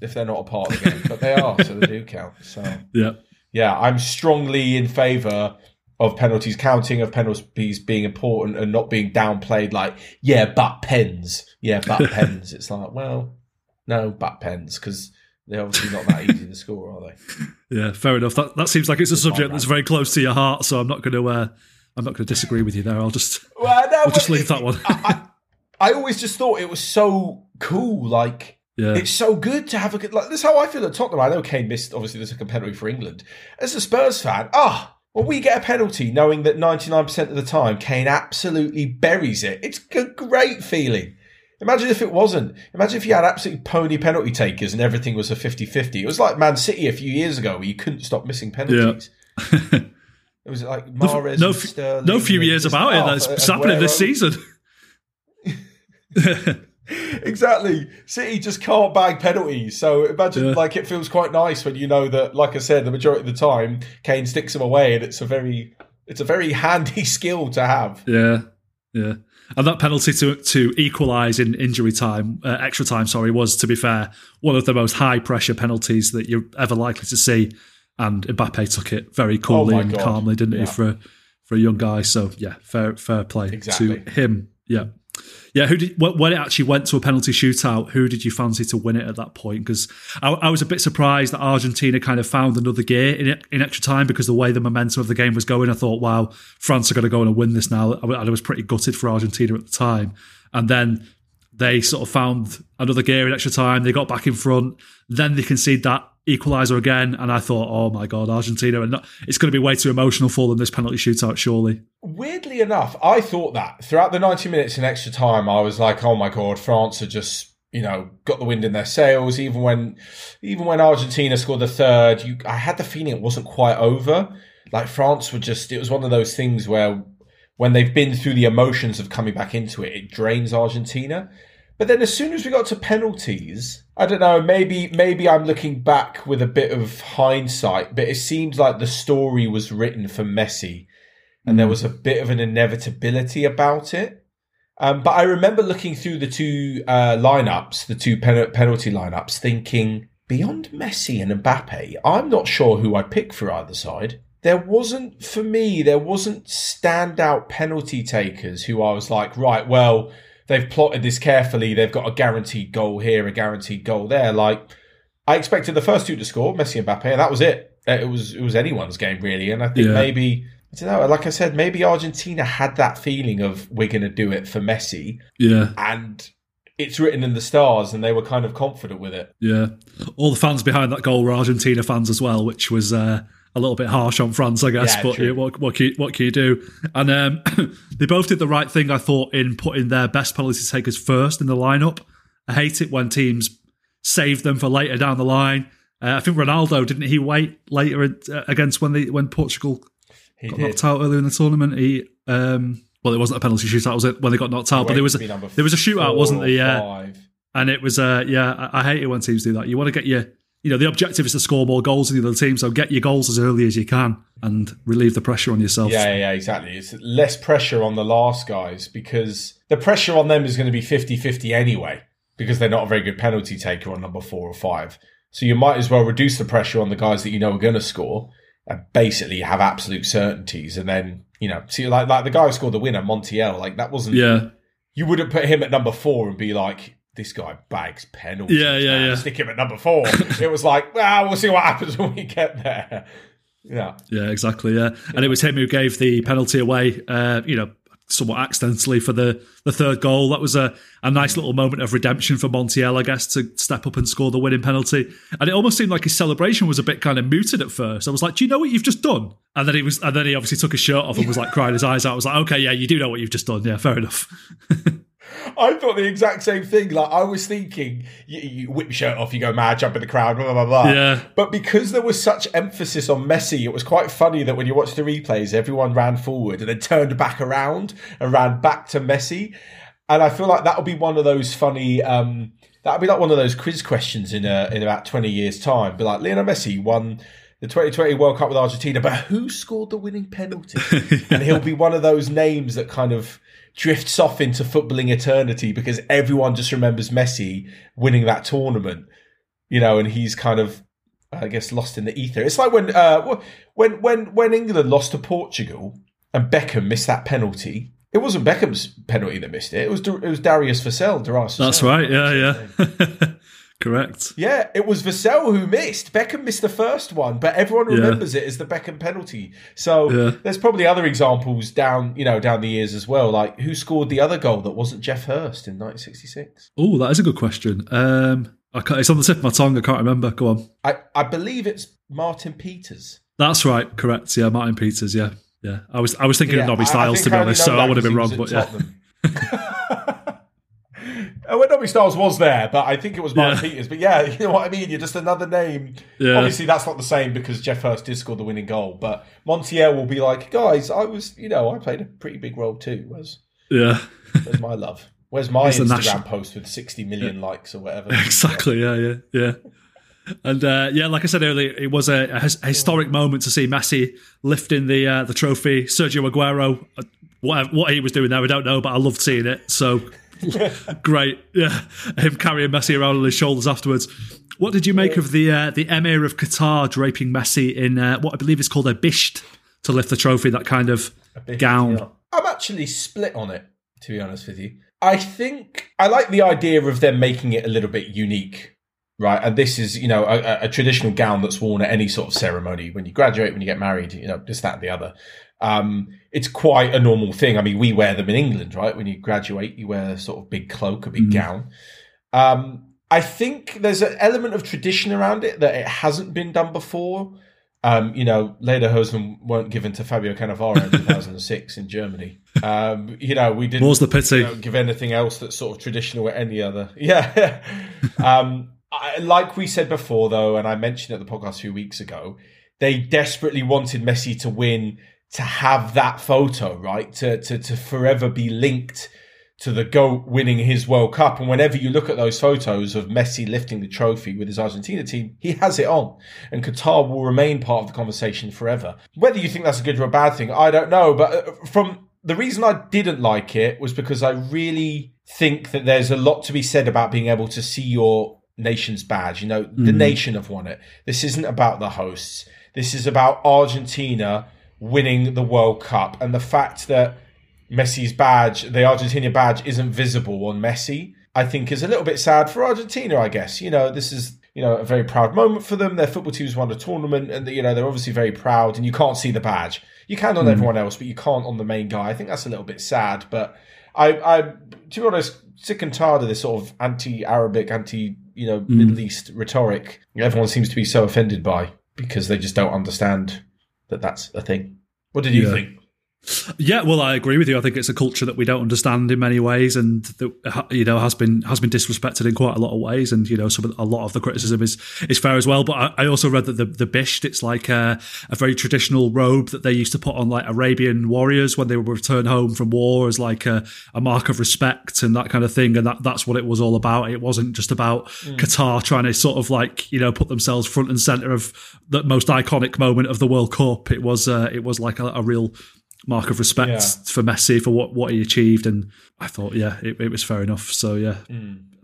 if they're not a part of the game, but they are, so they do count. So Yeah. yeah, I'm strongly in favour of penalties counting, of penalties being important and not being downplayed. Like, yeah, but pens, yeah, but pens. It's like, well, no, but pens because they're obviously not that easy to score, are they? Yeah, fair enough. That that seems like it's a subject that's very close to your heart, so I'm not going to uh, I'm not going to disagree with you there. I'll just Well, no, we'll just leave that one. I, I, I always just thought it was so cool. Like, yeah, It's so good to have a good. Like, this is how I feel at Tottenham. I know Kane missed. Obviously, there's a penalty for England. As a Spurs fan, ah, when we get a penalty, knowing that 99% of the time Kane absolutely buries it, it's a great feeling. Imagine if it wasn't. Imagine if you had absolutely pony penalty takers and everything was a 50-50. It was like Man City a few years ago where you couldn't stop missing penalties. It was like Mahrez, no, Sterling no few years about it. That's it's happening this season. exactly. City just can't bag penalties. So imagine Yeah. like it feels quite nice when you know that, like I said, the majority of the time Kane sticks them away, and it's a very it's a very handy skill to have. Yeah, yeah. And that penalty to to equalise in injury time, uh, extra time, sorry, was to be fair one of the most high pressure penalties that you're ever likely to see. And Mbappe took it very coolly Oh and God. calmly, didn't Yeah. he, for for a young guy? So yeah, fair fair play Exactly. to him. Yeah. Yeah, who did when it actually went to a penalty shootout? Who did you fancy to win it at that point? Because I, I was a bit surprised that Argentina kind of found another gear in in extra time because the way the momentum of the game was going, I thought, wow, France are going to go and win this now. I, I was pretty gutted for Argentina at the time, and then they sort of found another gear in extra time. They got back in front. Then they conceded that equaliser again, and I thought, oh my god, Argentina, and it's going to be way too emotional for them this penalty shootout, surely. Weirdly enough, I thought that throughout the 90 minutes in extra time, I was like, oh my god, France are just you know got the wind in their sails. Even when even when Argentina scored the third, you I had the feeling it wasn't quite over. Like France were just, it was one of those things where when they've been through the emotions of coming back into it, it drains Argentina. But then as soon as we got to penalties, I don't know, maybe maybe I'm looking back with a bit of hindsight, but it seemed like the story was written for Messi and there was a bit of an inevitability about it. Um, but I remember looking through the two uh, lineups, the two pen- penalty lineups, thinking beyond Messi and Mbappe, I'm not sure who I'd pick for either side there wasn't for me there wasn't standout penalty takers who I was like right well they've plotted this carefully they've got a guaranteed goal here a guaranteed goal there. Like I expected the first two to score Messi and Mbappe and that was it. It was it was anyone's game really and I think yeah. maybe I don't know like I said maybe Argentina had that feeling of we're going to do it for Messi. Yeah. And it's written in the stars and they were kind of confident with it. Yeah. All the fans behind that goal were Argentina fans as well which was uh a little bit harsh on France, I guess. Yeah, but yeah, what, what, can you, what can you do? And um, they both did the right thing, I thought, in putting their best penalty takers first in the lineup. I hate it when teams save them for later down the line. Uh, I think Ronaldo didn't he wait later uh, against when they when Portugal he got did. knocked out earlier in the tournament. He um, well, it wasn't a penalty shootout, was it? When they got knocked out, but there was a, there was a shootout, was wasn't there? Yeah, and it was uh, yeah. I, I hate it when teams do that. You want to get your you know, the objective is to score more goals in the other team. So get your goals as early as you can and relieve the pressure on yourself. Yeah, yeah, exactly. It's less pressure on the last guys because the pressure on them is going to be 50 50 anyway because they're not a very good penalty taker on number four or five. So you might as well reduce the pressure on the guys that you know are going to score and basically have absolute certainties. And then, you know, see, like, like the guy who scored the winner, Montiel, like that wasn't. Yeah. You wouldn't put him at number four and be like, this guy bags penalties. Yeah, yeah, man. yeah. Stick him at number four. it was like, well, we'll see what happens when we get there. Yeah. Yeah, exactly. Yeah. And it was him who gave the penalty away, uh, you know, somewhat accidentally for the, the third goal. That was a, a nice little moment of redemption for Montiel, I guess, to step up and score the winning penalty. And it almost seemed like his celebration was a bit kind of muted at first. I was like, Do you know what you've just done? And then he was and then he obviously took his shirt off and was like crying his eyes out. I was like, Okay, yeah, you do know what you've just done. Yeah, fair enough. I thought the exact same thing. Like I was thinking, you, you, whip your shirt off, you go mad, jump in the crowd, blah blah blah. Yeah. But because there was such emphasis on Messi, it was quite funny that when you watch the replays, everyone ran forward and then turned back around and ran back to Messi. And I feel like that'll be one of those funny. Um, that'll be like one of those quiz questions in a, in about twenty years' time. Be like Lionel Messi won the 2020 World Cup with Argentina, but who scored the winning penalty? and he'll be one of those names that kind of drifts off into footballing eternity because everyone just remembers Messi winning that tournament, you know, and he's kind of, I guess, lost in the ether. It's like when, uh, when, when, when England lost to Portugal and Beckham missed that penalty. It wasn't Beckham's penalty that missed it. It was it was Darius Vassell. Darius That's right. Yeah, yeah. Correct. Yeah, it was Vassell who missed. Beckham missed the first one, but everyone remembers yeah. it as the Beckham penalty. So yeah. there's probably other examples down, you know, down the years as well. Like who scored the other goal that wasn't Geoff Hurst in 1966? Oh, that is a good question. Um, I can't. it's on the tip of my tongue. I can't remember. Go on. I, I believe it's Martin Peters. That's right. Correct. Yeah, Martin Peters. Yeah, yeah. I was I was thinking yeah, of Nobby Stiles to be honest, so I would have been wrong. But yeah. Uh, when Nobby Stiles was there, but I think it was Mark yeah. Peters. But yeah, you know what I mean? You're just another name. Yeah. Obviously, that's not the same because Geoff Hurst did score the winning goal. But Montiel will be like, guys, I was, you know, I played a pretty big role too. Where's, yeah. where's my love? Where's my it's Instagram national... post with 60 million yeah. likes or whatever? Exactly. Yeah, yeah, yeah. And uh, yeah, like I said earlier, it was a, a, historic moment to see Messi lifting the uh, the trophy. Sergio Aguero, uh, what, what he was doing there, we don't know, but I loved seeing it. So Great, yeah. Him carrying Messi around on his shoulders afterwards. What did you make of the uh, the Emir of Qatar draping Messi in uh, what I believe is called a bisht to lift the trophy? That kind of bisht, gown. Yeah. I'm actually split on it, to be honest with you. I think I like the idea of them making it a little bit unique, right? And this is, you know, a, a traditional gown that's worn at any sort of ceremony when you graduate, when you get married, you know, this, that, and the other. Um, it's quite a normal thing. I mean, we wear them in England, right? When you graduate, you wear a sort of big cloak, a big mm. gown. Um, I think there's an element of tradition around it that it hasn't been done before. Um, you know, Lederhosen weren't given to Fabio Cannavaro in 2006 in Germany. Um, you know, we didn't More's the pity. you know, give anything else that's sort of traditional at any other. Yeah. um, I, like we said before, though, and I mentioned at the podcast a few weeks ago, they desperately wanted Messi to win to have that photo, right? To, to, to forever be linked to the GOAT winning his World Cup. And whenever you look at those photos of Messi lifting the trophy with his Argentina team, he has it on. And Qatar will remain part of the conversation forever. Whether you think that's a good or a bad thing, I don't know. But uh, from the reason I didn't like it was because I really think that there's a lot to be said about being able to see your nation's badge. You know, the nation have won it. This isn't about the hosts. This is about Argentina winning the World Cup and the fact that Messi's badge, the Argentina badge, isn't visible on Messi. I think is a little bit sad for Argentina. I guess you know this is you know a very proud moment for them. Their football team's won a tournament, and you know they're obviously very proud. And you can't see the badge. You can on hmm. everyone else, but you can't on the main guy. I think that's a little bit sad. But I, I to be honest, sick and tired of this sort of anti-Arabic, anti you know hmm. Middle East rhetoric. Everyone seems to be so offended by because they just don't understand that that's a thing. What did you Yeah. think? Yeah, well, I agree with you. I think it's a culture that we don't understand in many ways, and that you know has been has been disrespected in quite a lot of ways. And you know, some of, a lot of the criticism is is fair as well. But I, I also read that the the bisht it's like a, a very traditional robe that they used to put on like Arabian warriors when they would return home from war as like a, a mark of respect and that kind of thing. And that that's what it was all about. It wasn't just about Qatar trying to sort of like you know put themselves front and center of the most iconic moment of the World Cup. It was uh, it was like a, a real mark of respect Yeah. for Messi for what, what he achieved, and I thought, yeah, it, it was fair enough. So yeah,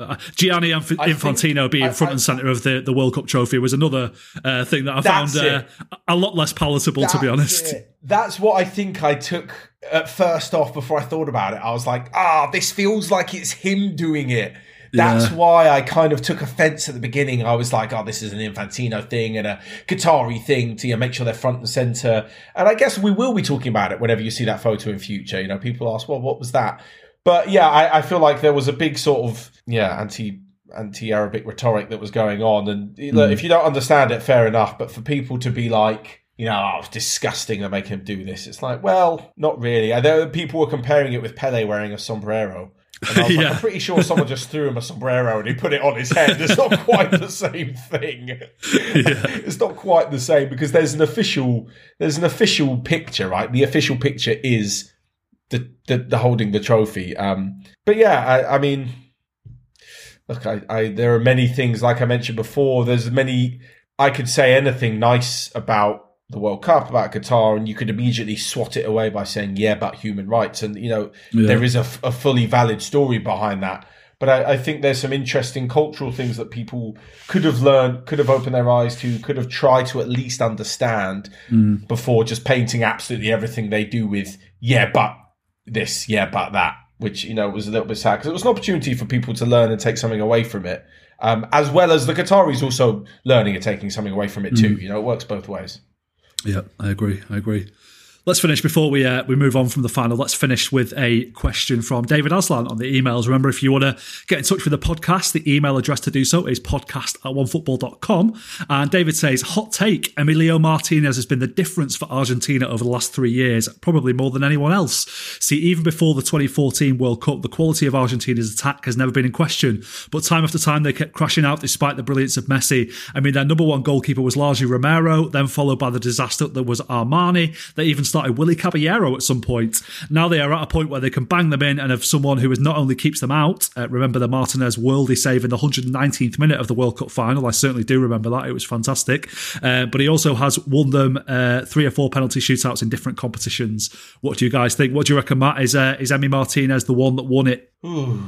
uh, Gianni Inf-. Infantino think- being I- front I- and center of the, the World Cup trophy was another uh, thing that I found uh, a lot less palatable, to be honest. it. That's what I think I took at first off before I thought about it. I was like, ah, this feels like it's him doing it. That's Yeah. why I kind of took offense at the beginning. I was like, oh, this is an Infantino thing and a Qatari thing to you know, make sure they're front and center. And I guess we will be talking about it whenever you see that photo in future. You know, people ask, well, what was that? But yeah, I, I feel like there was a big sort of, yeah, anti anti-Arabic rhetoric that was going on. And look, mm. if you don't understand it, fair enough. But for people to be like, you know, oh, it's disgusting to make him do this. It's like, well, not really. And there people were comparing it with Pele wearing a sombrero. And i was like i'm pretty sure someone just threw him a sombrero and he put it on his head. It's not quite the same thing. It's not quite the same because there's an official there's an official picture, right? The official picture is the the, the holding the trophy. Um, but yeah, I, I mean, look, I, I there are many things like I mentioned before. There's many I could say anything nice about the World Cup about Qatar, and you could immediately swat it away by saying, "Yeah, about human rights," and you know Yeah. there is a fully valid story behind that. But I, I think there's some interesting cultural things that people could have learned, could have opened their eyes to, could have tried to at least understand before just painting absolutely everything they do with, yeah, but this, yeah, but that, which, you know, was a little bit sad because it was an opportunity for people to learn and take something away from it. Um, as well as the Qataris also learning and taking something away from it too. You know, it works both ways. Yeah, I agree. I agree. Let's finish before we uh, we move on from the final. Let's finish with a question from David Aslan on the emails. Remember, if you want to get in touch with the podcast, the email address to do so is podcast at onefootball.com. And David says, hot take, Emilio Martinez has been the difference for Argentina over the last three years, probably more than anyone else. See, even before the 2014 World Cup, the quality of Argentina's attack has never been in question. But time after time, they kept crashing out despite the brilliance of Messi. I mean, their number one goalkeeper was largely Romero, then followed by the disaster that was Armani. They even started Willy Caballero at some point. Now they are at a point where they can bang them in and have someone who is not only keeps them out. Uh, remember the Martinez worldie save in the 119th minute of the World Cup final. I certainly do remember that. It was fantastic. Uh, but he also has won them uh, three or four penalty shootouts in different competitions. What do you guys think? What do you reckon, Matt? Is uh, is Emi Martinez the one that won it? Ooh,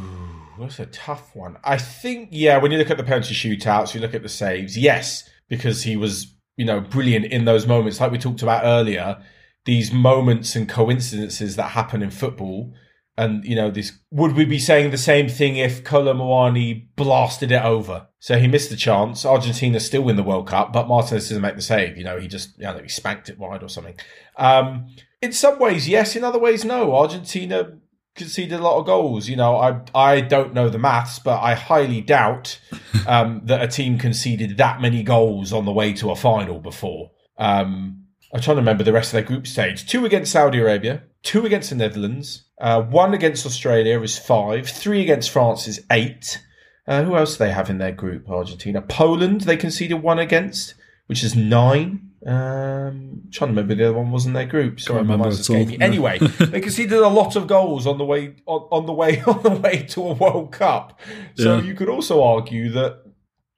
that's a tough one. I think, yeah, when you look at the penalty shootouts, you look at the saves, yes, because he was, you know, brilliant in those moments. Like we talked about earlier, these moments and coincidences that happen in football. And, you know, this would we be saying the same thing if Kolo Muani blasted it over? So he missed the chance. Argentina still win the World Cup, but Martinez doesn't make the save. You know, he just, you know, he spanked it wide or something. Um, in some ways, yes. In other ways, no. Argentina conceded a lot of goals. You know, I I don't know the maths, but I highly doubt um, that a team conceded that many goals on the way to a final before. Um, I'm trying to remember the rest of their group stage. Two against Saudi Arabia, two against the Netherlands, uh, one against Australia is five, three against France is eight. Uh, who else do they have in their group? Argentina, Poland. They conceded one against, which is nine. Um, trying to remember the other one was in their group. Sorry, Can't my remember at all. escaping. Anyway, they conceded a lot of goals on the way on, on the way on the way to a World Cup. So Yeah. you could also argue that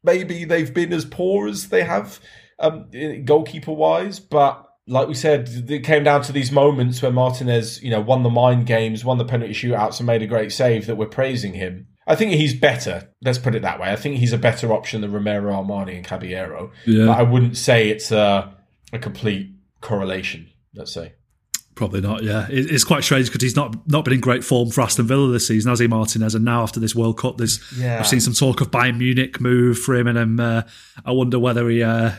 maybe they've been as poor as they have um, goalkeeper wise, but like we said, it came down to these moments where Martinez, you know, won the mind games, won the penalty shootouts, and made a great save that we're praising him. I think he's better. Let's put it that way. I think he's a better option than Romero, Armani, and Caballero. Yeah. But I wouldn't say it's a, a complete correlation. Let's say. Probably not. Yeah, it, it's quite strange because he's not not been in great form for Aston Villa this season, has he, Martinez? And now after this World Cup, there's Yeah. I've seen some talk of Bayern Munich move for him, and um, uh, I wonder whether he. Uh,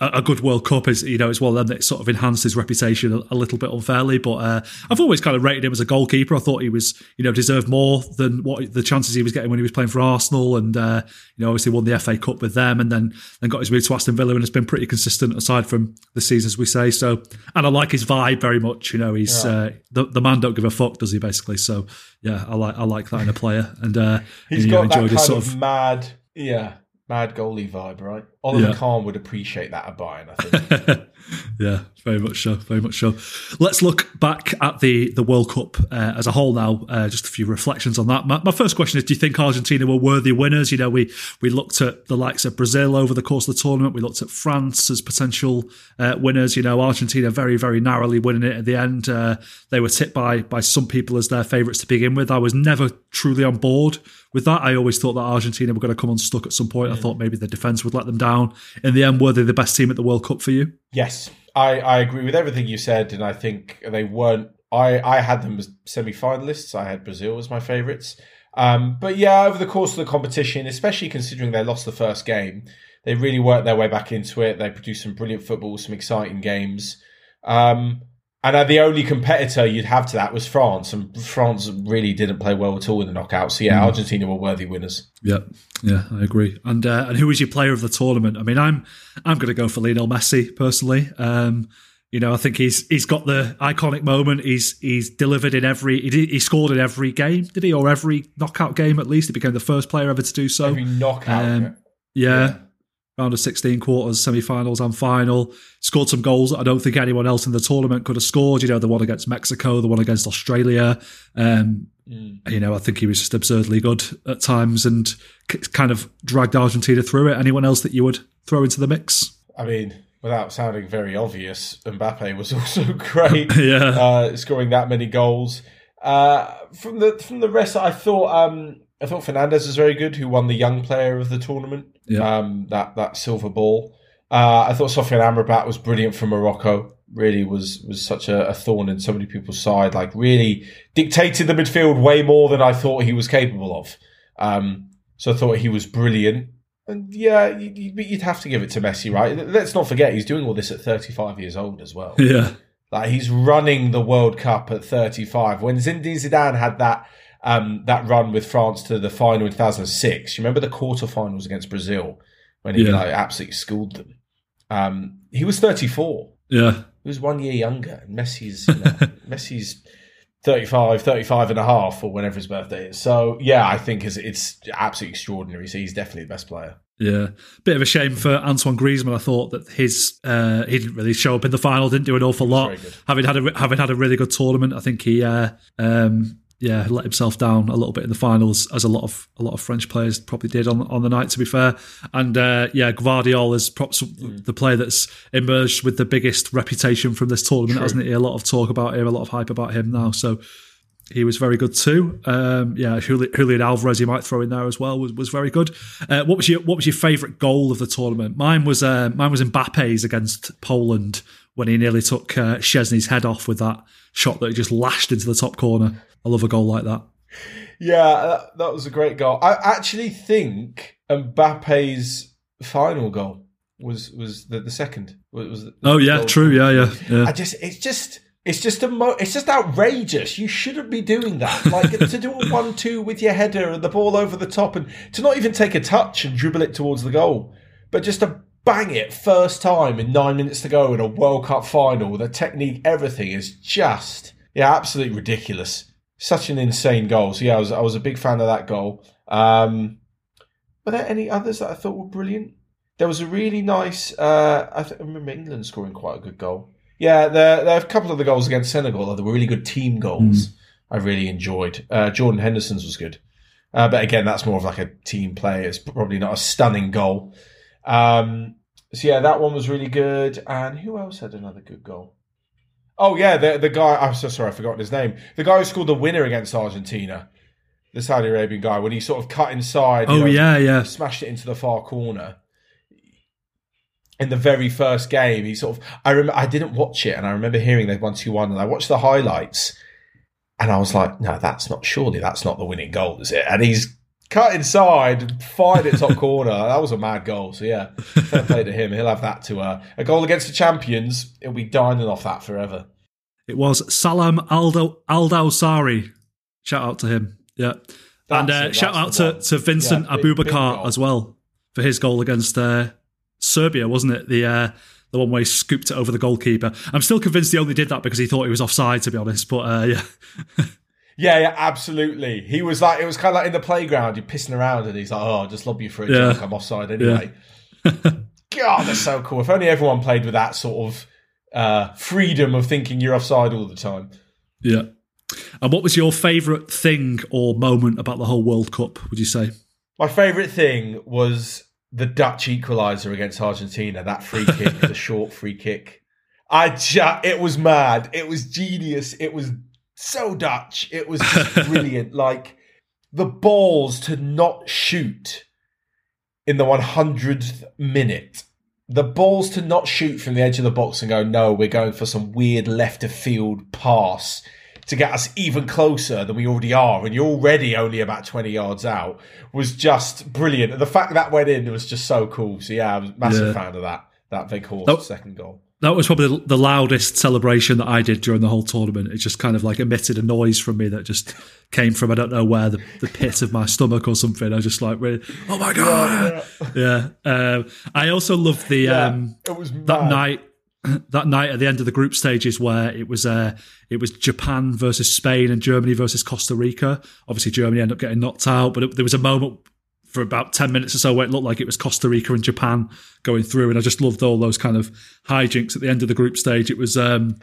a good World Cup is, you know, it's one of them that sort of enhanced his reputation a, a little bit unfairly. But uh, I've always kind of rated him as a goalkeeper. I thought he was, you know, deserved more than what the chances he was getting when he was playing for Arsenal, and uh, you know, obviously won the FA Cup with them, and then then got his move to Aston Villa, and has been pretty consistent aside from the seasons we say. So, and I like his vibe very much. You know, he's uh, the the man don't give a fuck, does he? Basically, so yeah, I like I like that in a player, and uh, He's you know, got that enjoyed kind his of, sort of mad, yeah, mad goalie vibe, right? Oliver Yeah. Kahn would appreciate that at Bayern, I think. yeah, very much so, very much so. Let's look back at the the World Cup uh, as a whole now. Uh, just a few reflections on that. My, my first question is: Do you think Argentina were worthy winners? You know, we we looked at the likes of Brazil over the course of the tournament. We looked at France as potential uh, winners. You know, Argentina very very narrowly winning it at the end. Uh, they were tipped by by some people as their favourites to begin with. I was never truly on board with that. I always thought that Argentina were going to come unstuck at some point. I thought maybe the defence would let them down. In the end, were they the best team at the World Cup for you? yes, I, I agree with everything you said, and I think they weren't. I, I had them as semi finalists. I had Brazil as my favourites. Um, but yeah, over the course of the competition, especially considering they lost the first game, they really worked their way back into it. They produced some brilliant football, some exciting games. Um, and uh, the only competitor you'd have to that was France, and France really didn't play well at all in the knockout. So yeah, Argentina were worthy winners. Yeah, yeah, I agree. And uh, and who was your player of the tournament? I mean, I'm I'm going to go for Lionel Messi personally. Um, you know, I think he's he's got the iconic moment. He's he's delivered in every he, did- he scored in every game, did he, or every knockout game at least? He became the first player ever to do so. Every knockout. Um, yeah. Round of 16 quarters, semi finals, and final. Scored some goals that I don't think anyone else in the tournament could have scored. You know, the one against Mexico, the one against Australia. Um, Mm. you know, I think he was just absurdly good at times and kind of dragged Argentina through it. Anyone else that you would throw into the mix? I mean, without sounding very obvious, Mbappe was also great, Yeah. uh, scoring that many goals. Uh, from the from the rest, I thought um, I thought Fernandez was very good, who won the young player of the tournament. Yeah. Um, that that silver ball. Uh, I thought Sofyan Amrabat was brilliant for Morocco. Really was was such a, a thorn in so many people's side. Like really dictated the midfield way more than I thought he was capable of. Um, so I thought he was brilliant. And yeah, you- you- but you'd have to give it to Messi, right? Let's not forget he's doing all this at 35 years old as well. Yeah. Like he's running the World Cup at 35. When Zinedine Zidane had that um, that run with France to the final in 2006, you remember the quarterfinals against Brazil when he Yeah. like absolutely schooled them. Um, he was 34. Yeah. He was one year younger. And Messi's you know, Messi's 35, 35 and a half or whenever his birthday is. So yeah, I think it's, it's absolutely extraordinary. So he's definitely the best player. Yeah, bit of a shame for Antoine Griezmann. I thought that his uh, he didn't really show up in the final, didn't do an awful lot. Having had a having had a really good tournament, I think he uh, um, yeah let himself down a little bit in the finals, as a lot of a lot of French players probably did on on the night. To be fair, and uh, yeah, Gvardiol is perhaps the player that's emerged with the biggest reputation from this tournament, hasn't he? A lot of talk about him, a lot of hype about him now. So he was very good too. Um, yeah, Julian Alvarez, you might throw in there as well, was, was very good. Uh, what was your What was your favourite goal of the tournament? Mine was uh, mine was Mbappe's against Poland when he nearly took uh, Szczesny's head off with that shot that he just lashed into the top corner. I love a goal like that. Yeah, that, that was a great goal. I actually think Mbappe's final goal was was the, the second. Was, the Oh yeah, goal. true. Yeah, yeah, I just it's just It's just a mo- it's just outrageous. You shouldn't be doing that. Like to do a one-two with your header and the ball over the top, and to not even take a touch and dribble it towards the goal, but just to bang it first time in nine minutes to go in a World Cup final. The technique, everything is just yeah, absolutely ridiculous. Such an insane goal. So yeah, I was I was a big fan of that goal. Um, were there any others that I thought were brilliant? There was a really nice. Uh, I, th- I remember England scoring quite a good goal. Yeah, there, there are a couple of the goals against Senegal. They were really good team goals. Mm. I really enjoyed. Uh, Jordan Henderson's was good. Uh, but again, that's more of like a team play. It's probably not a stunning goal. Um, so yeah, that one was really good. And who else had another good goal? Oh yeah, the the guy. I'm so sorry, I forgot his name. The guy who scored the winner against Argentina, the Saudi Arabian guy, when he sort of cut inside. Oh know, yeah, yeah, smashed it into the far corner in the very first game, he sort of I remember I didn't watch it and I remember hearing they won two one and I watched the highlights and I was like, no, that's not surely that's not the winning goal, is it? And he's cut inside, fired it top corner. That was a mad goal. So yeah, fair play to him. He'll have that to uh, a goal against the champions. He'll be dining off that forever. It was Salam Aldo Aldawsari. Shout out to him. Yeah. That's and uh, shout out to, to Vincent yeah, Aboubakar as well for his goal against uh, Serbia, wasn't it? The uh, the one where he scooped it over the goalkeeper. I'm still convinced he only did that because he thought he was offside, to be honest. But uh, yeah. yeah, yeah, absolutely. He was like, it was kind of like in the playground, you're pissing around, and he's like, "Oh, I'll just lob you for a yeah. joke. I'm offside anyway." Yeah. God, that's so cool. If only everyone played with that sort of uh, freedom of thinking you're offside all the time. Yeah. And what was your favourite thing or moment about the whole World Cup? Would you say? My favourite thing was the Dutch equaliser against Argentina, that free kick, the short free kick. I just, it was mad. It was genius. It was so Dutch. It was brilliant. like the balls to not shoot in the 100th minute. The balls to not shoot from the edge of the box and go, no, we're going for some weird left of field pass to get us even closer than we already are, and you're already only about 20 yards out, was just brilliant. And the fact that went in was just so cool. So, yeah, I was a massive yeah. fan of that, that Weghorst that, second goal. That was probably the loudest celebration that I did during the whole tournament. It just kind of like emitted a noise from me that just came from I don't know where the, the pit of my stomach or something. I was just like, really, oh my god, yeah. yeah. Um, I also loved the yeah, um, that night that night at the end of the group stages where it was uh, it was Japan versus Spain and Germany versus Costa Rica. Obviously, Germany ended up getting knocked out, but it, there was a moment for about 10 minutes or so where it looked like it was Costa Rica and Japan going through. And I just loved all those kind of hijinks at the end of the group stage. It was um,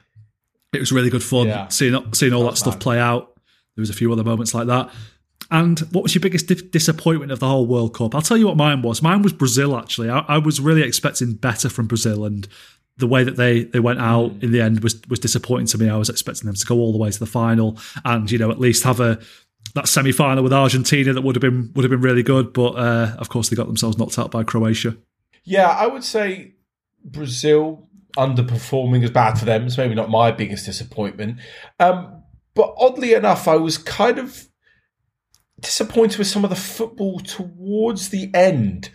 it was really good fun yeah. seeing, seeing all that, that stuff play out. There was a few other moments like that. And what was your biggest di- disappointment of the whole World Cup? I'll tell you what mine was. Mine was Brazil, actually. I, I was really expecting better from Brazil, and the way that they they went out mm. in the end was was disappointing to me. I was expecting them to go all the way to the final and you know at least have a that semi final with Argentina that would have been would have been really good. But uh, of course, they got themselves knocked out by Croatia. Yeah, I would say Brazil underperforming is bad for them. It's maybe not my biggest disappointment. Um, but oddly enough, I was kind of disappointed with some of the football towards the end.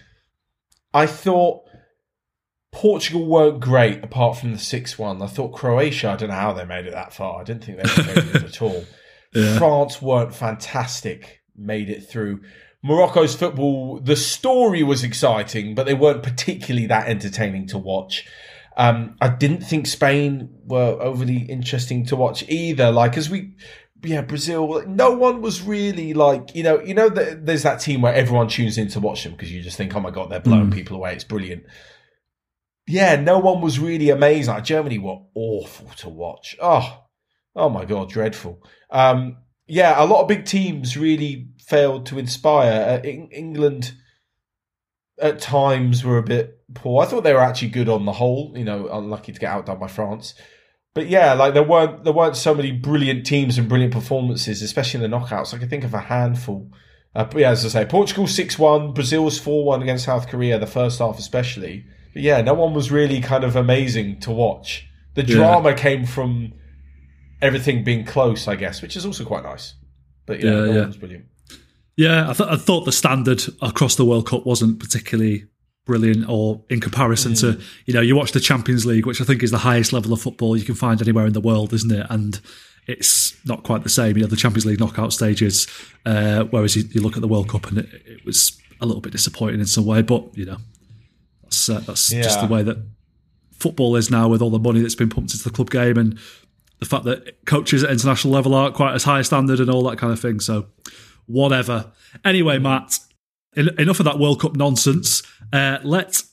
I thought Portugal weren't great apart from the 6 1. I thought Croatia, I don't know how they made it that far. I didn't think they were good at all. Yeah. France weren't fantastic, made it through. Morocco's football, the story was exciting, but they weren't particularly that entertaining to watch. Um, I didn't think Spain were overly interesting to watch either. Like, as we, yeah, Brazil, no one was really like, you know, you know, there's that team where everyone tunes in to watch them because you just think, oh my God, they're blowing mm. people away. It's brilliant yeah, no one was really amazing. Like Germany were awful to watch. Oh, oh my god, dreadful. Um, yeah, a lot of big teams really failed to inspire. Uh, England at times were a bit poor. I thought they were actually good on the whole. You know, unlucky to get outdone by France. But yeah, like there weren't there weren't so many brilliant teams and brilliant performances, especially in the knockouts. I can think of a handful. Uh, yeah, as I say, Portugal six one, Brazil's four one against South Korea. The first half, especially But yeah, no one was really kind of amazing to watch. The drama yeah. came from everything being close, I guess, which is also quite nice. But yeah, yeah, yeah. was brilliant. Yeah, I, th- I thought the standard across the World Cup wasn't particularly brilliant or in comparison mm. to you know you watch the Champions League which I think is the highest level of football you can find anywhere in the world isn't it and it's not quite the same you know the Champions League knockout stages uh, whereas you, you, look at the World Cup and it, it, was a little bit disappointing in some way but you know that's uh, that's yeah. just the way that football is now with all the money that's been pumped into the club game and the fact that coaches at international level aren't quite as high standard and all that kind of thing so whatever anyway Matt enough of that World Cup nonsense. Uh, let's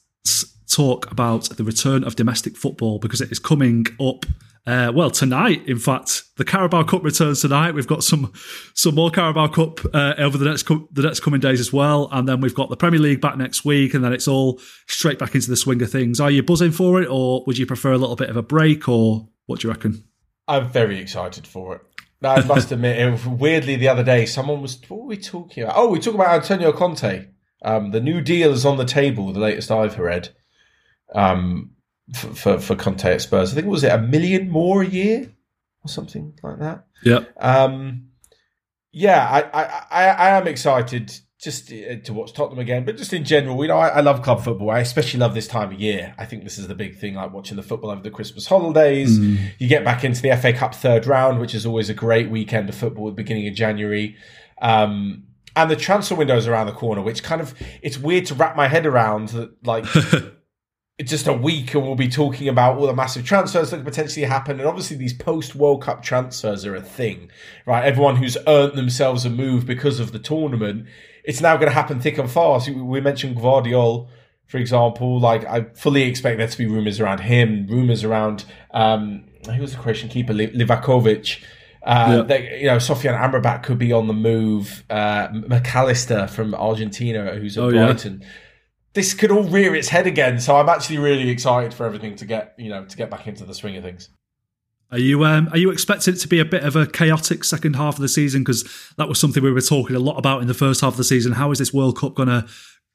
talk about the return of domestic football because it is coming up. Uh, well, tonight, in fact, the Carabao Cup returns tonight. We've got some some more Carabao Cup uh, over the next co- the next coming days as well, and then we've got the Premier League back next week, and then it's all straight back into the swing of things. Are you buzzing for it, or would you prefer a little bit of a break, or what do you reckon? I'm very excited for it. I must admit, it, weirdly, the other day, someone was. What were we talking about? Oh, we talking about Antonio Conte. Um, the new deal is on the table. The latest I've read um, for, for, for Conte at Spurs. I think was it a million more a year or something like that. Yeah. Um, yeah, I, I, I, I am excited just uh, to watch Tottenham again, but just in general, you know, I, I, love club football. I especially love this time of year. I think this is the big thing, like watching the football over the Christmas holidays. Mm. You get back into the FA Cup third round, which is always a great weekend of football at the beginning of January. Um, and the transfer window is around the corner, which kind of, it's weird to wrap my head around that, like, it's just a week and we'll be talking about all the massive transfers that could potentially happen. And obviously, these post World Cup transfers are a thing, right? Everyone who's earned themselves a move because of the tournament it's now going to happen thick and fast. We mentioned Gvardiol, for example. Like I fully expect there to be rumors around him, rumors around um, who was the Croatian keeper, Livakovic. Uh, yeah. that, you know, Sofyan Amrabat could be on the move. Uh, Mac Allister from Argentina, who's at oh, Brighton. Yeah. This could all rear its head again. So I'm actually really excited for everything to get, you know, to get back into the swing of things. Are you um, are you expecting it to be a bit of a chaotic second half of the season? Because that was something we were talking a lot about in the first half of the season. How is this World Cup gonna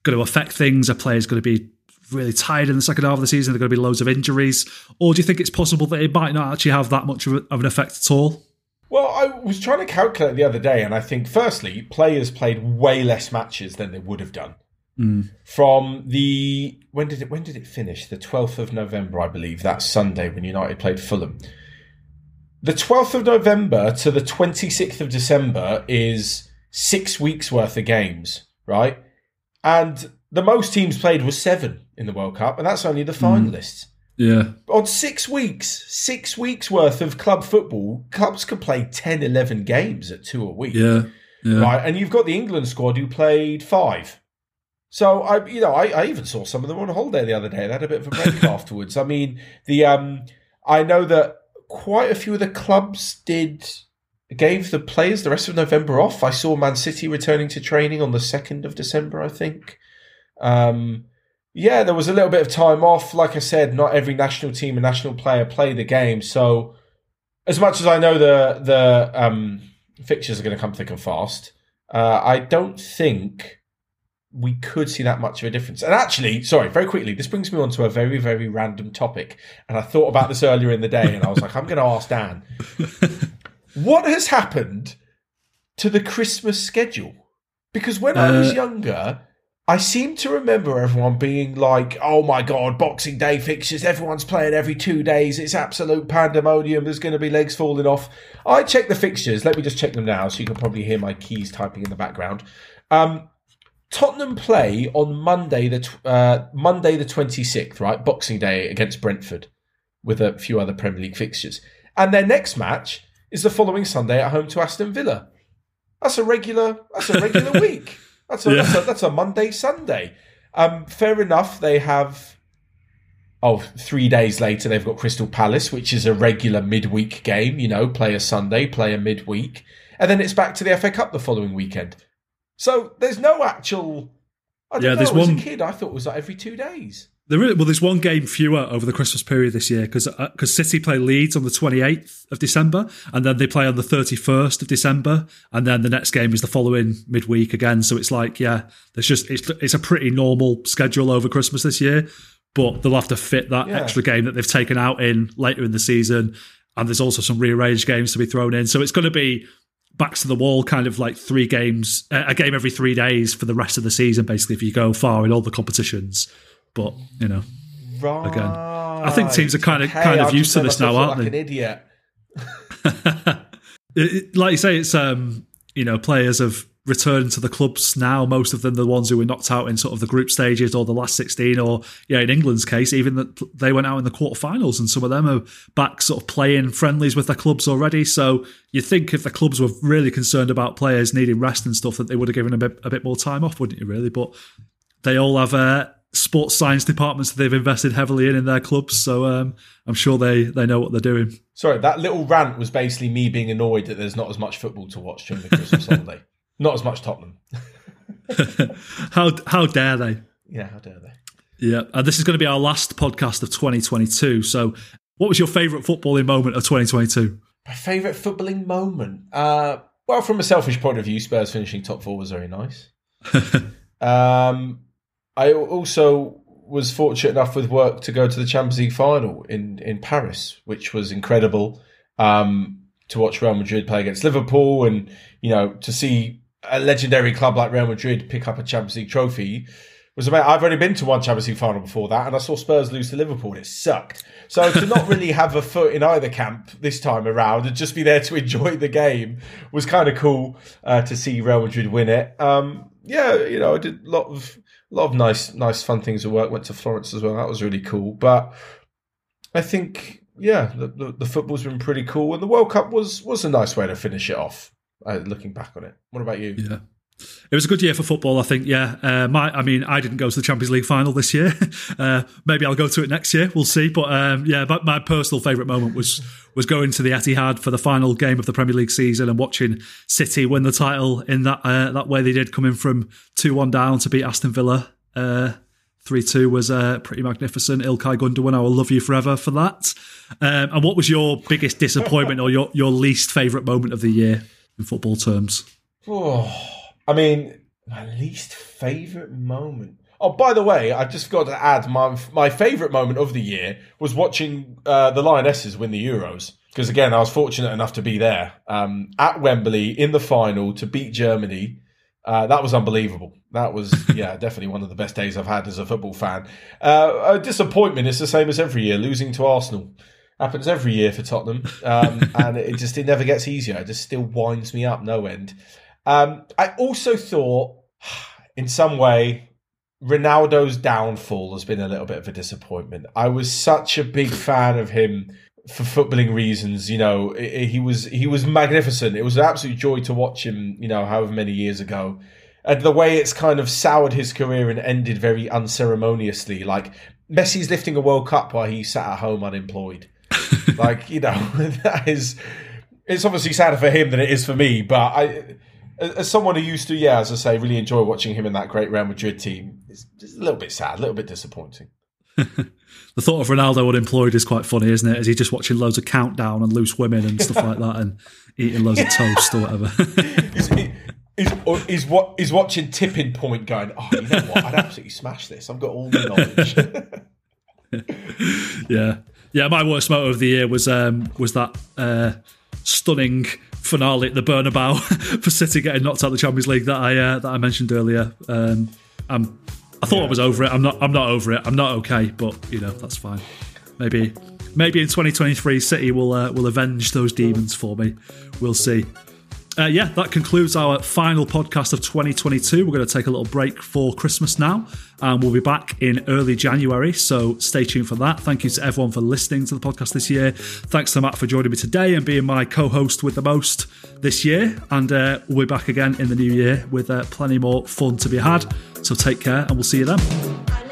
going to affect things? Are players going to be really tired in the second half of the season? Are there going to be loads of injuries, or do you think it's possible that it might not actually have that much of, a, of an effect at all? Well, I was trying to calculate the other day, and I think firstly, players played way less matches than they would have done. Mm. From the when did it when did it finish? The twelfth of November, I believe. That Sunday when United played Fulham the 12th of November to the 26th of December is six weeks worth of games, right? And the most teams played was seven in the World Cup, and that's only the hmm. finalists. Mm. Yeah. On six weeks, six weeks worth of club football, clubs can play 10, 11 games at two a week. Yeah. yeah. Right. And you've got the England squad who played five. So I, you know, I, I even saw some of them on a holiday the other day. They had a bit of a break afterwards. I mean, the um, I know that quite a few of the clubs did gave the players the rest of November off. I saw Man City returning to training on the second of December, I think. Um, yeah, there was a little bit of time off. Like I said, not every national team and national player play the game. So, as much as I know the the um, fixtures are going to come thick and fast, uh, I don't think we could see that much of a difference. And actually, sorry, very quickly, this brings me on to a very, very random topic. And I thought about this earlier in the day, and I was like, I'm going to ask Dan, what has happened to the Christmas schedule? Because when uh, I was uh, younger, I seem to remember everyone being like, oh my God, Boxing Day fixtures, everyone's playing every two days. It's absolute pandemonium. There's going to be legs falling off. I check the fixtures. Let me just check them now so you can probably hear my keys typing in the background. Um, Tottenham play on Monday the uh, Monday the twenty sixth, right? Boxing Day against Brentford, with a few other Premier League fixtures, and their next match is the following Sunday at home to Aston Villa. That's a regular. That's a regular week. That's a, yeah. that's a, that's a Monday Sunday. Um, fair enough. They have. Oh, three days later, they've got Crystal Palace, which is a regular midweek game. You know, play a Sunday, play a midweek, and then it's back to the FA Cup the following weekend. So there's no actual. I don't yeah, know. There's As one, a kid, I thought it was like every two days. There is, well, there's one game fewer over the Christmas period this year because because uh, City play Leeds on the 28th of December and then they play on the 31st of December and then the next game is the following midweek again. So it's like yeah, there's just it's it's a pretty normal schedule over Christmas this year, but they'll have to fit that yeah. extra game that they've taken out in later in the season, and there's also some rearranged games to be thrown in. So it's going to be backs to the wall, kind of like three games, a game every three days for the rest of the season, basically, if you go far in all the competitions. But, you know, right. again, I think teams are kind of kind of I've used to this now, aren't look they? like an idiot. It- it- like you say, it's um, you know, players have returned to the clubs now. Most of them, the ones who were knocked out in sort of the group stages or the last sixteen, or yeah, in England's case, even that they went out in the quarterfinals, and some of them are back sort of playing friendlies with their clubs already. So you think if the clubs were really concerned about players needing rest and stuff, that they would have given a bit, a bit more time off, wouldn't you? Really, but they all have uh, sports science departments that they've invested heavily in in their clubs, so um, I'm sure they they know what they're doing. Sorry, that little rant was basically me being annoyed that there's not as much football to watch during the Christmas holiday. Not as much Tottenham. How how dare they? Yeah, how dare they? Yeah, and this is going to be our last podcast of 2022. So, what was your favourite footballing moment of 2022? My favourite footballing moment? Uh, well, from a selfish point of view, Spurs finishing top four was very nice. um, I also was fortunate enough with work to go to the Champions League final in, in Paris, which was incredible. Um, to watch Real Madrid play against Liverpool and, you know, to see a legendary club like Real Madrid pick up a Champions League trophy was about. I've only been to one Champions League final before that, and I saw Spurs lose to Liverpool, and it sucked. So to not really have a foot in either camp this time around and just be there to enjoy the game was kind of cool uh, to see Real Madrid win it. Um, yeah, you know, I did a lot of a lot of nice, nice, fun things at work. Went to Florence as well. That was really cool. But I think, yeah, the, the, the football's been pretty cool, and the World Cup was was a nice way to finish it off. Uh, looking back on it, what about you? Yeah. It was a good year for football, I think. Yeah, uh, my, I mean, I didn't go to the Champions League final this year. Uh, maybe I'll go to it next year. We'll see. But um, yeah, but my personal favourite moment was was going to the Etihad for the final game of the Premier League season and watching City win the title in that uh, that way they did, coming from two one down to beat Aston Villa. Three two was uh, pretty magnificent. Ilkay Gundogan, I will love you forever for that. Um, and what was your biggest disappointment or your your least favourite moment of the year in football terms? Oh, I mean, my least favorite moment. Oh, by the way, I just forgot to add my my favorite moment of the year was watching uh, the Lionesses win the Euros. Because again, I was fortunate enough to be there um, at Wembley in the final to beat Germany. Uh, that was unbelievable. That was, yeah, definitely one of the best days I've had as a football fan. Uh, a disappointment is the same as every year, losing to Arsenal. Happens every year for Tottenham. Um, and it just, it never gets easier. It just still winds me up, no end. Um, I also thought, in some way, Ronaldo's downfall has been a little bit of a disappointment. I was such a big fan of him for footballing reasons. You know, he was he was magnificent. It was an absolute joy to watch him. You know, however many years ago, and the way it's kind of soured his career and ended very unceremoniously. Like Messi's lifting a World Cup while he sat at home unemployed. like you know, that is. It's obviously sadder for him than it is for me, but I as someone who used to, yeah, as I say, really enjoy watching him in that great Real Madrid team, it's just a little bit sad, a little bit disappointing. The thought of Ronaldo unemployed is quite funny, isn't it? Is he just watching loads of countdown and loose women and stuff like that, and eating loads of toast or whatever? He's, he's, oh, he's, wa- he's watching Tipping Point going, oh, you know what? I'd absolutely smash this. I've got all the knowledge. yeah, yeah. My worst moment of the year was um, was that uh, stunning finale at the Bernabeu for City getting knocked out of the Champions League that I uh, that I mentioned earlier. Um, I'm, I thought I was over it. I'm not. I'm not over it. I'm not okay, but you know that's fine. Maybe maybe in 2023, City will uh, will avenge those demons for me. We'll see. Uh, yeah, that concludes our final podcast of 2022. We're going to take a little break for Christmas now, and we'll be back in early January. So stay tuned for that. Thank you to everyone for listening to the podcast this year. Thanks to Matt for joining me today and being my co host with the most this year. And uh, we'll be back again in the new year with uh, plenty more fun to be had. So take care, and we'll see you then.